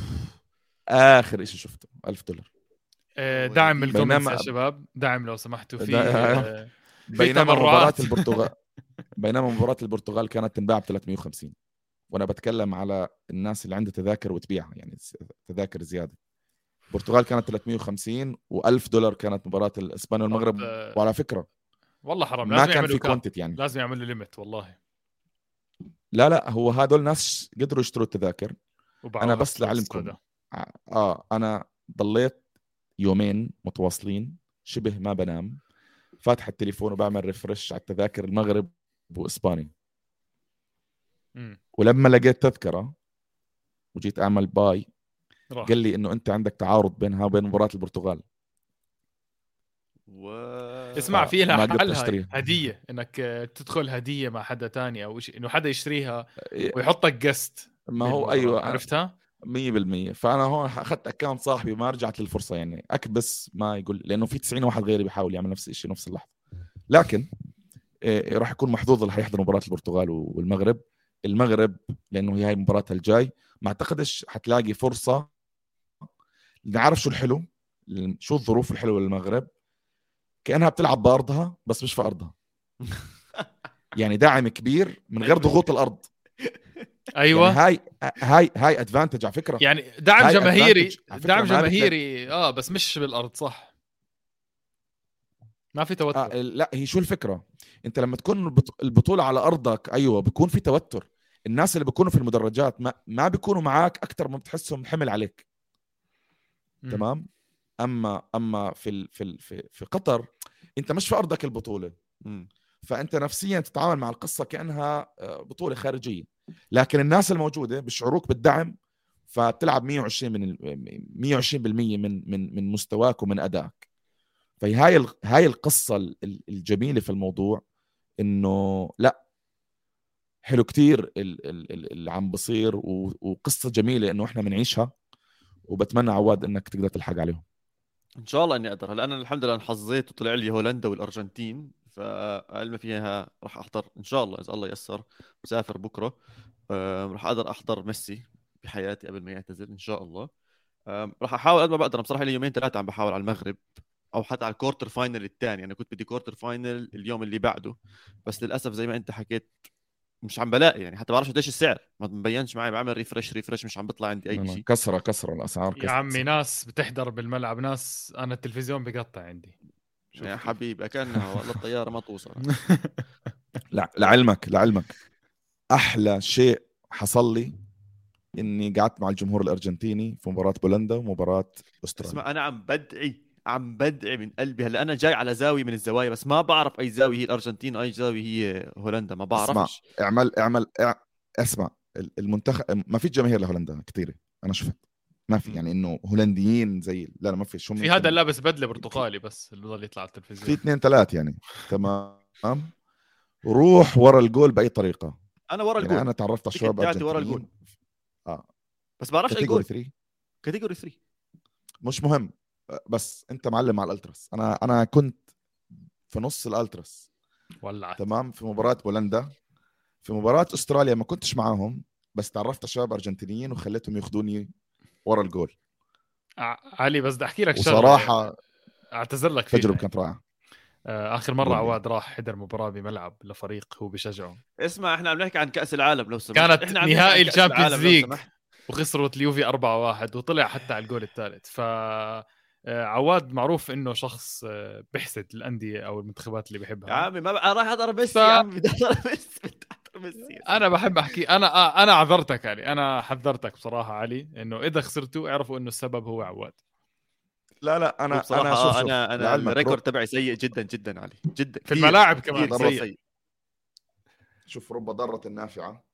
آخر شيء شفته ألف دولار. آه، دعم بالكومنتس بينما- يا شباب. دعم لو سمحتوا في آه، بينما. مباراة البرتغال بينما مباراة البرتغال كانت تنباع ب 350 وأنا بتكلم على الناس اللي عندها تذاكر وتبيعها يعني تذاكر زيادة. البرتغال كانت 350 و1000 دولار كانت مباراة الاسبانيا والمغرب. آه، وعلى فكرة والله حرام ما لازم كان يعملوا في quantity يعني. لازم يعملوا limit والله. لا لا هو هدول ناس قدروا يشتروا التذاكر أنا بس لعلمكم. سودا. آه أنا ضليت يومين متواصلين شبه ما بنام فاتح التليفون وبعمل refresh على التذاكر المغرب واسبانيا. ولما لقيت تذكرة وجيت أعمل pay راح. قال لي إنه أنت عندك تعارض بينها وبين مباراة البرتغال و... اسمع في ما لها حل. هدية إنك آه، تدخل هدية مع حدا تاني أو شيء إنه حدا يشتريها إيه، ويحطك just ما هو أيوه عرفتها؟ 100% فأنا هون أخذت account صاحبي وما رجعت للفرصة يعني أكبس ما يقول لأنه في 90 واحد غيري بيحاول يعمل نفس الشيء نفس اللحظة. لكن إيه راح يكون محظوظ اللي حيحضر مباراة البرتغال والمغرب. المغرب لأنه هي هاي مباراتها الجاي. ما أعتقدش حتلاقي فرصة. نعرف شو الحلو شو الظروف الحلوة للمغرب. كأنها بتلعب بأرضها بس مش في أرضها. يعني داعم كبير من غير ضغوط الأرض. أيوه. يعني هاي هاي هاي ادفانتج على فكرة. يعني دعم جماهيري دعم جماهيري آه بس مش بالأرض صح. ما في توتر. آه لا هي شو الفكرة؟ أنت لما تكون البط- البطولة على أرضك أيوه بيكون في توتر. الناس اللي بيكونوا في المدرجات ما, ما بيكونوا معاك أكثر ما بتحسهم حمل عليك. مم. تمام؟ أما أما في ال في ال في, في قطر أنت مش في أرضك البطولة. فأنت نفسيا تتعامل مع القصة كأنها آه، بطولة خارجية. لكن الناس الموجودة بيشعروك بالدعم فبتلعب 120 من ال- 120% من من من مستواك ومن أدائك. فهي هاي ال- هاي القصة ال- ال- الجميلة في الموضوع إنه لا. حلو كتير ال- ال- ال- اللي عم بصير وقصة جميلة إنه إحنا بنعيشها وبتمنى عواد إنك تقدر تلحق عليهم. إن شاء الله إني أقدر. هلأ أنا الحمد لله انحظيت وطلع لي هولندا والأرجنتين فعلم فيها راح أحضر إن شاء الله. إذا الله يسر مسافر بكرة راح أقدر أحضر ميسي بحياتي قبل ما يعتزل إن شاء الله. راح أحاول قد ما بقدر. بصراحة لي يومين ثلاثة عم بحاول على المغرب أو حتى على ال quarter final الثاني أنا كنت بدي quarter final اليوم اللي بعده بس للأسف زي ما أنت حكيت مش عم بلاقي يعني حتى بعرفش قديش السعر. ما مبينش معي بعمل refresh refresh مش عم بيطلع عندي أي شيء. كسرة كسرة الأسعار يا كسرة. عمي ناس بتحضر بالملعب ناس أنا التلفزيون بقطع عندي. يا. حبيبي كانها والله الطيارة ما توصل. لا لعلمك لعلمك. أحلى شيء حصل لي إني قعدت مع الجمهور الأرجنتيني في مباراة بولندا ومباراة أستراليا. اسمع أنا عم بدعي عم بدعي من قلبي. هلا أنا جاي على زاوية من الزوايا بس ما بعرف أي زاوية هي الأرجنتين وأي زاوية هي هولندا ما بعرفش. اعمل اعمل اع- اسمع ال- المنتخب ما في جماهير لهولندا كثيره أنا شفت. ما في. يعني إنه هولنديين زي لا لا ما في. شو في هذا اللابس بدلة برتقالي بس اللي بضل يطلع على في التلفزيون اثنين ثلاث يعني. تمام. روح ورا الجول بأي طريقة. أنا ورا يعني الجول. أنا تعرفت على الشباب بتاعتي ورا أرجنتينيين. بس بعرفش أي category جول 3 category 3 مش مهم. بس انت معلم على الالتراس. أنا أنا كنت في نص الالتراس. ولعت. تمام؟ في مباراة بولندا. في مباراة أستراليا ما كنتش معاهم بس تعرفت على شباب أرجنتينيين وخليتهم ياخذوني ورا الجول. علي بس بدي أحكي لك شغلة وصراحة أعتذر لك فيها. تجربه كانت رائعة. آه، آخر مرة. عواد راح حضر مباراة بملعب لفريق هو بيشجعه. اسمع إحنا عم نحكي عن كأس العالم لو سمحت. كانت إحنا عم نهائي الشامبيونز ليج. سمحت. وخسروا اليوفي 4-1 وطلع حتى على الجول الثالث. ف عواد معروف إنه شخص آه، بيحسد الأندية أو المنتخبات اللي يا بيحبها عمي ما بقى راح أضرب ميسي ف- يا عمي. بدي أضرب ميسي بدي أضرب ميسي أنا بحب أحكي أنا آه، أنا عذرتك يعني أنا حذرتك بصراحة علي إنه إذا خسرتوا اعرفوا إنه السبب هو عواد. لا لا أنا أنا شوف شوف أنا أنا الريكورد تبعي سيء جدا جدا علي جدا. في الملاعب كمان. سيء. سيء. شوف رب ضارة نافعة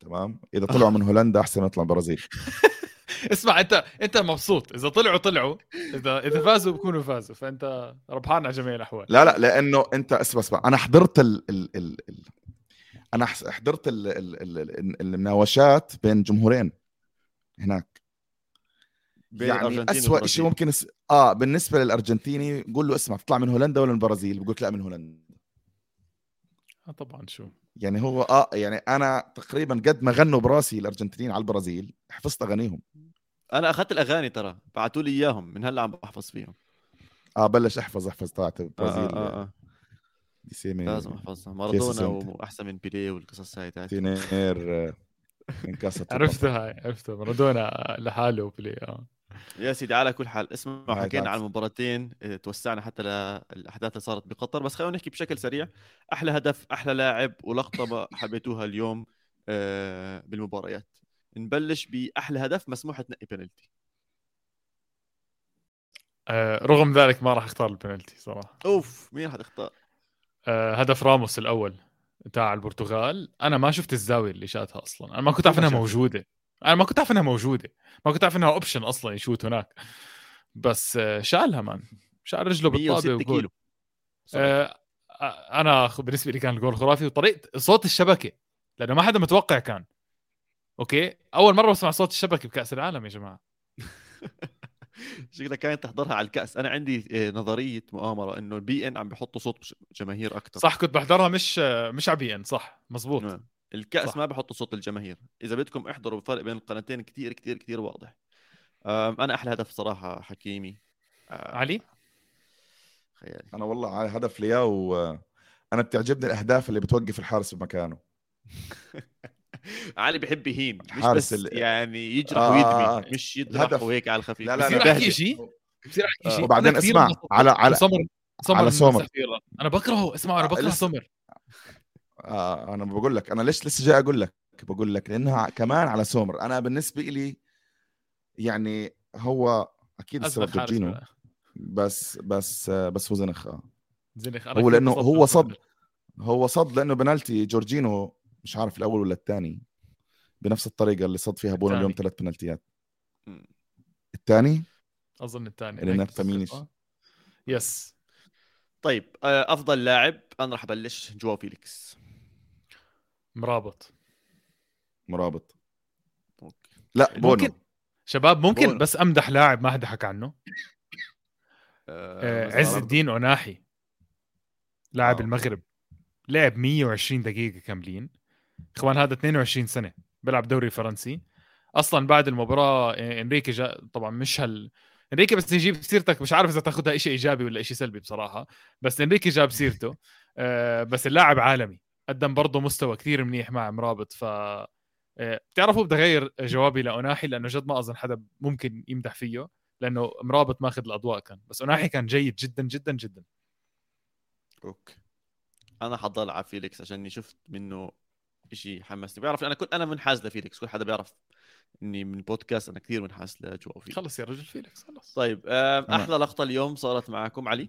تمام؟ إذا طلعوا من هولندا أحسن يطلع البرازيل اسمع انت انت مبسوط. إذا طلعوا طلعوا. إذا إذا فازوا بيكونوا فازوا. فأنت ربحان على جميع الأحوال. لا لا لأنه أنت اسمع اسمع. أنا حضرت ال ال ال ال أنا حضرت ال ال ال ال المناوشات بين جمهورين هناك. بين يعني اسوء. شيء ممكن اس... آه بالنسبة للأرجنتيني قول له اسمع تطلع من هولندا ولا من البرازيل؟ بقول لك لا من هولندا. آه، طبعا شو؟ يعني هو آه يعني أنا تقريبا قد ما غنوا براسي الأرجنتينيين على البرازيل حفظت أغانيهم. أنا أخذت الأغاني ترى. بعثوا لي إياهم. من هلأ عم بحفظ فيهم. آه بلش احفظ احفظ تاعت آه البرازيل آه آه. دي سيمي لازم أحفظها. مارادونا. وأحسن من بيليه والقصص هاي تاعتي تينير آه، من كاسة عرفته هاي عرفته. مارادونا لحاله بلي آه. يا سيدي على كل حال. اسمع حكينا. عن المباراتين. توسعنا حتى للاحداث اللي صارت بقطر. بس خلينا نحكي بشكل سريع. أحلى هدف أحلى لاعب ولقطة حبيتوها اليوم بالمباريات. نبلش بأحلى هدف مسموح تنقي بنالتي آه، رغم ذلك ما راح أختار البنالتي صراحة. أوف مين حتختار آه، هدف راموس الأول تاع البرتغال. أنا ما شفت الزاوية اللي شاتها أصلا. أنا ما كنت أعرف إنها. موجودة. أنا ما كنت أعرف إنها موجودة. ما كنت أعرف إنها option أصلا يشوت هناك. بس آه، شالها man شال رجله بالطابة 106 وجول. آه، آه، أنا بالنسبة لي كان الجول خرافي. وطريقة صوت الشبكة لأنه ما حدا متوقع كان. أوكي. أول مرة بسمع صوت الشبكة بكأس العالم يا جماعة. شكلك كانت تحضرها على الكأس. أنا عندي آه، نظرية مؤامرة إنه البي ان عم بيحطوا صوت جماهير أكثر صح كنت بحضرها مش آه، مش على بي ان صح مزبوط نعم. الكأس صح. ما بحطوا صوت الجماهير. إذا بدكم احضروا الفرق بين القناتين كتير كتير كتير واضح. أنا أحلى هدف صراحة حكيمي. أه، علي؟ خيالي. أنا والله على هدف لياو آه، أنا بتعجبني الأهداف اللي بتوقف الحارس بمكانه. علي بحب يهين مش بس ال- يعني يجرح آه، ويدمي آه. مش يجرح الهدف. وهيك على الخفيف لا لا بصير لا أحكي شيء بصير احكي شيء وبعدين اسمع على على سمر سمر على. السفيرة. أنا بكرهه اسمع أنا آه، بكره سمر آه أنا بقول لك أنا ليش لسه جاي أقول لك بقول لك لأنها كمان على سومر أنا بالنسبة لي يعني هو أكيد السبب جورجينو. بس بس آه، بس هو زنخ آه. زنخ هو لأنه هو. صد هو صد لأنه بنالتي جورجينو مش عارف الأول ولا الثاني بنفس الطريقة اللي صد فيها بونا اليوم. ثلاث بنالتيات. الثاني أظن الثاني اللي هيك نفى مين؟ بتذكر، آه. yes طيب أه، أفضل لاعب أنا راح أبلش جواو فيليكس مرابط مرابط أوكي. لا بونو ممكن شباب ممكن بونو. بس أمدح لاعب ما حدا حكى عنه آه، بس عز الدين أوناحي لاعب آه. المغرب لعب 120 دقيقة كاملين إخوان هذا 22 سنة بيلعب دوري فرنسي. أصلا بعد المباراة آه، إنريكي جاء طبعا مش هال إنريكي بس يجيب سيرتك مش عارف إذا تاخذها شيء إيجابي ولا شيء سلبي بصراحة بس إنريكي جاب سيرته. آه، بس اللاعب عالمي قدم برضه مستوى كثير منيح مع مرابط ف آه، بتعرفوا بدي أغير جوابي لأوناحي لأنه جد ما أظن حدا ممكن يمدح فيه لأنه مرابط ماخذ الأضواء كان. بس أوناحي كان جيد جدا جدا جدا. أوكي. أنا حضل على فيليكس عشان شفت منه شيء حمسني. بيعرف أنا كنت أنا منحاز لفيليكس كل حدا بيعرف إني من بودكاست أنا كثير منحاز لجواو فيليكس خلص يا رجل فيليكس خلص. طيب آه، أنا- أحلى لقطة اليوم صارت معكم علي؟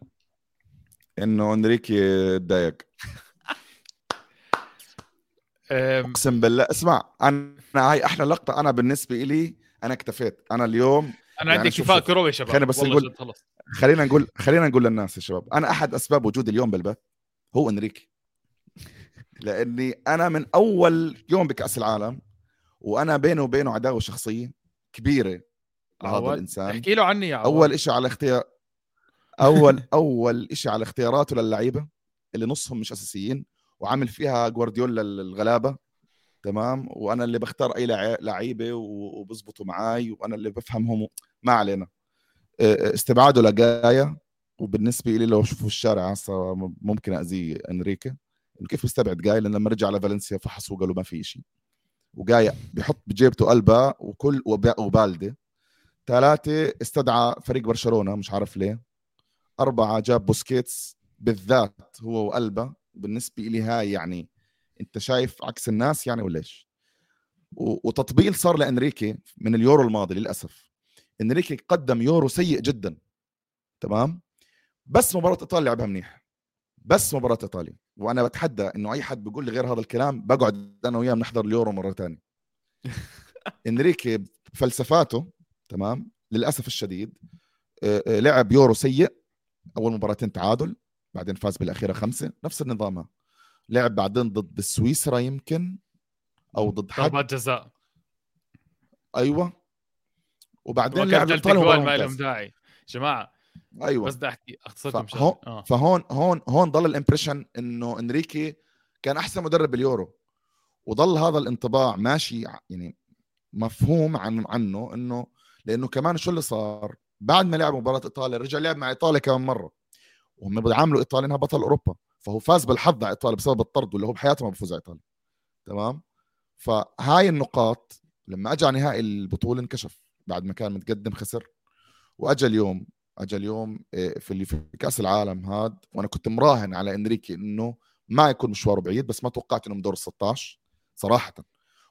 إنه إنريكي تضايق أقسم بالله اسمع أنا هاي أحلى لقطة أنا بالنسبة لي أنا اكتفيت. أنا اليوم أنا يعني عندي اكتفاء شوف. كروي شباب. خلينا بس نقول- خلينا نقول خلينا نقول للناس يا شباب أنا أحد أسباب وجودي اليوم بالبث هو إنريكي. لأني أنا من أول يوم بكأس العالم وأنا بينه وبينه عداوة شخصية كبيرة لهذا الإنسان. احكي له عني يا عواد. أول إشي على اختيار اول أول إشي على اختياراته للعيبة اللي نصهم مش أساسيين وعامل فيها جوارديولا الغلابة. تمام؟ وأنا اللي بختار أي لع- لعيبة وبزبطوا معاي وأنا اللي بفهمهم ما علينا. استبعاده لجايا وبالنسبة لي لو في الشارع هسه ممكن اذيه انريكا إنه كيف بيستبعد جاي لأن لما رجع على فالنسيا فحصوا قالوا ما في شيء وجاي بيحط بجيبته قلبه وكل وب- وبالدة. ثلاثة استدعى فريق برشلونة مش عارف ليه. أربعة جاب بوسكيتس بالذات هو وقلبه بالنسبة لي هاي يعني أنت شايف عكس الناس يعني ولا إيش؟ و- وتطبيل صار لأنريكي من اليورو الماضي للأسف. أنريكي قدم يورو سيء جدا. تمام؟ بس مباراة إيطاليا لعبها منيح. بس مباراة إيطاليا. وأنا بتحدى إنه أي حد بيقول لي غير هذا الكلام بقعد أنا وياه بنحضر اليورو مرة تانية. إنريكي فلسفاته تمام للأسف الشديد آه، آه، لعب يورو سيء أول مباراتين تعادل بعدين فاز بالأخيرة خمسة نفس النظام. لعب بعدين ضد سويسرا يمكن أو ضد حد. ضربات جزاء. أيوه. وبعدين لعب إيطاليا ما لهم. داعي. جماعة أيوه. بس بدي أحكي اختصركم فهون آه. فهون هون هون ضل ال impression إنه إنريكي كان أحسن مدرب باليورو وضل هذا الانطباع ماشي يعني مفهوم عن عنه إنه لأنه كمان شو اللي صار؟ بعد ما لعب مباراة إيطاليا رجع لعب مع إيطاليا كمان مرة وهم بيعاملوا إيطاليا إنها بطل أوروبا فهو فاز بالحظ على إيطاليا بسبب الطرد واللي هو بحياته ما بفوز على إيطاليا تمام؟ فهاي النقاط لما أجى على نهائي البطولة انكشف بعد ما كان متقدم خسر وأجى اليوم اجى اليوم إيه، في اللي في كأس العالم هاد وأنا كنت مراهن على إنريكي إنه ما يكون مشواره بعيد بس ما توقعت انه من دور ال 16 صراحة.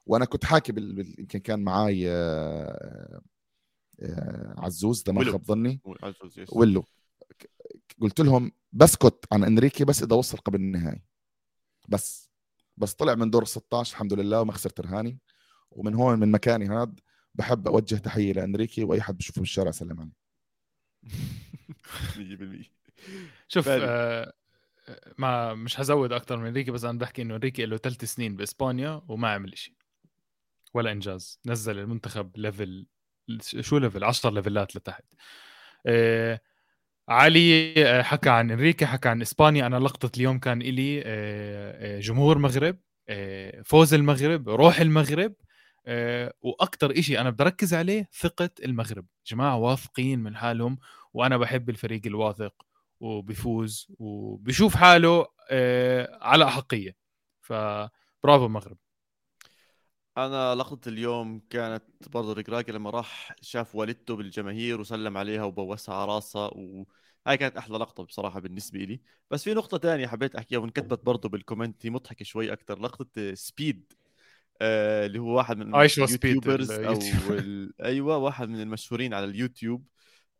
وأنا كنت حاكي بال... بال... يمكن كان معاي آه، آه، عزوز ده ما. خاب ظني. ولو قلت لهم بسكت عن إنريكي بس إذا وصل قبل النهائي. بس بس طلع من دور ال 16 الحمد لله وما خسرت رهاني. ومن هون من مكاني هاد بحب أوجه تحية لإنريكي وأي حد بشوفه بالشارع سلم عليه. 100% شوف فعلا. آه ما مش هزود أكثر من ريكي بس أنا بحكي إنه ريكي له ثلاث سنين بإسبانيا وما عمل شيء ولا إنجاز. نزل المنتخب level شو level؟ 10 ليفلات لتحت. آه علي آه، حكى عن إنريكي حكى عن إسبانيا. أنا لقطة اليوم كان إلي آه، آه، جمهور مغرب آه، فوز المغرب روح المغرب. آه، وأكثر إشي أنا بدي أركز عليه ثقة المغرب. جماعة واثقين من حالهم وأنا بحب الفريق الواثق وبيفوز وبيشوف حاله آه، على أحقية. فبرافو المغرب. أنا لقطة اليوم كانت برضه ركراكي لما راح شاف والدته بالجماهير وسلم عليها وبوسها على راسها وهاي كانت أحلى لقطة بصراحة بالنسبة لي. بس في نقطة تانية حبيت أحكيها وانكتبت برضه بال comment هي مضحكة شوي أكثر لقطة سبيد. آه اللي هو واحد من ال YouTubers أو. ال... أيوه واحد من المشهورين على اليوتيوب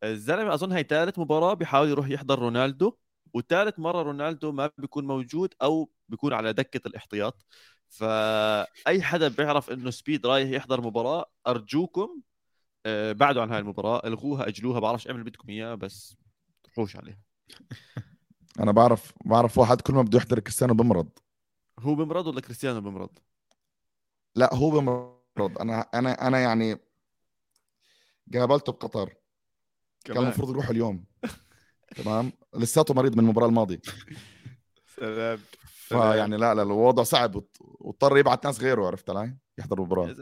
الزلمة أظن هي ثالث مباراة بيحاول يروح يحضر رونالدو وثالث مرة رونالدو ما بيكون موجود أو بيكون على دكة الاحتياط فأي حدا بيعرف إنه سبيد رايح يحضر مباراة أرجوكم آه، بعدوا عن هاي المباراة ألغوها أجلوها بعرفش اللي بدكم إياه بس تروحوش عليها أنا بعرف بعرف واحد كل ما بده يحضر كريستيانو بمرض هو بمرض ولا كريستيانو بمرض؟ لا هو بمرض. أنا أنا أنا يعني قابلته بقطر. كان المفروض يروح اليوم. تمام؟ لساته مريض من المباراة الماضية. سلام. فيعني لا لا الوضع صعب. واضطر يبعت ناس غيره عرفت علي؟ يحضر المباراة.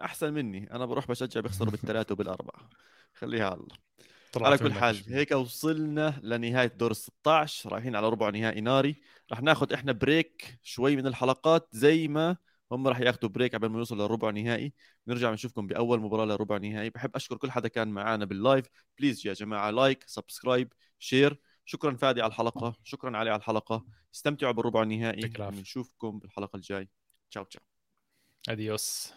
أحسن مني. أنا بروح بشجع بيخسروا بالثلاثة وبالأربعة. خليها على الله على كل حال. هيك وصلنا لنهاية دور ال 16 رايحين على ربع نهائي ناري. رح ناخذ إحنا break شوي من الحلقات زي ما هم رح ياخذوا break قبل ما يوصلوا للربع نهائي. نرجع نشوفكم بأول مباراة لربع نهائي. بحب أشكر كل حدا كان معنا بال live please يا جماعة like subscribe شير شكرا فادي على الحلقة. شكرا علي على الحلقة. استمتعوا بالربع النهائي. يعطيك العافية. نشوفكم بالحلقة الجاي. تشاو تشاو. اديوس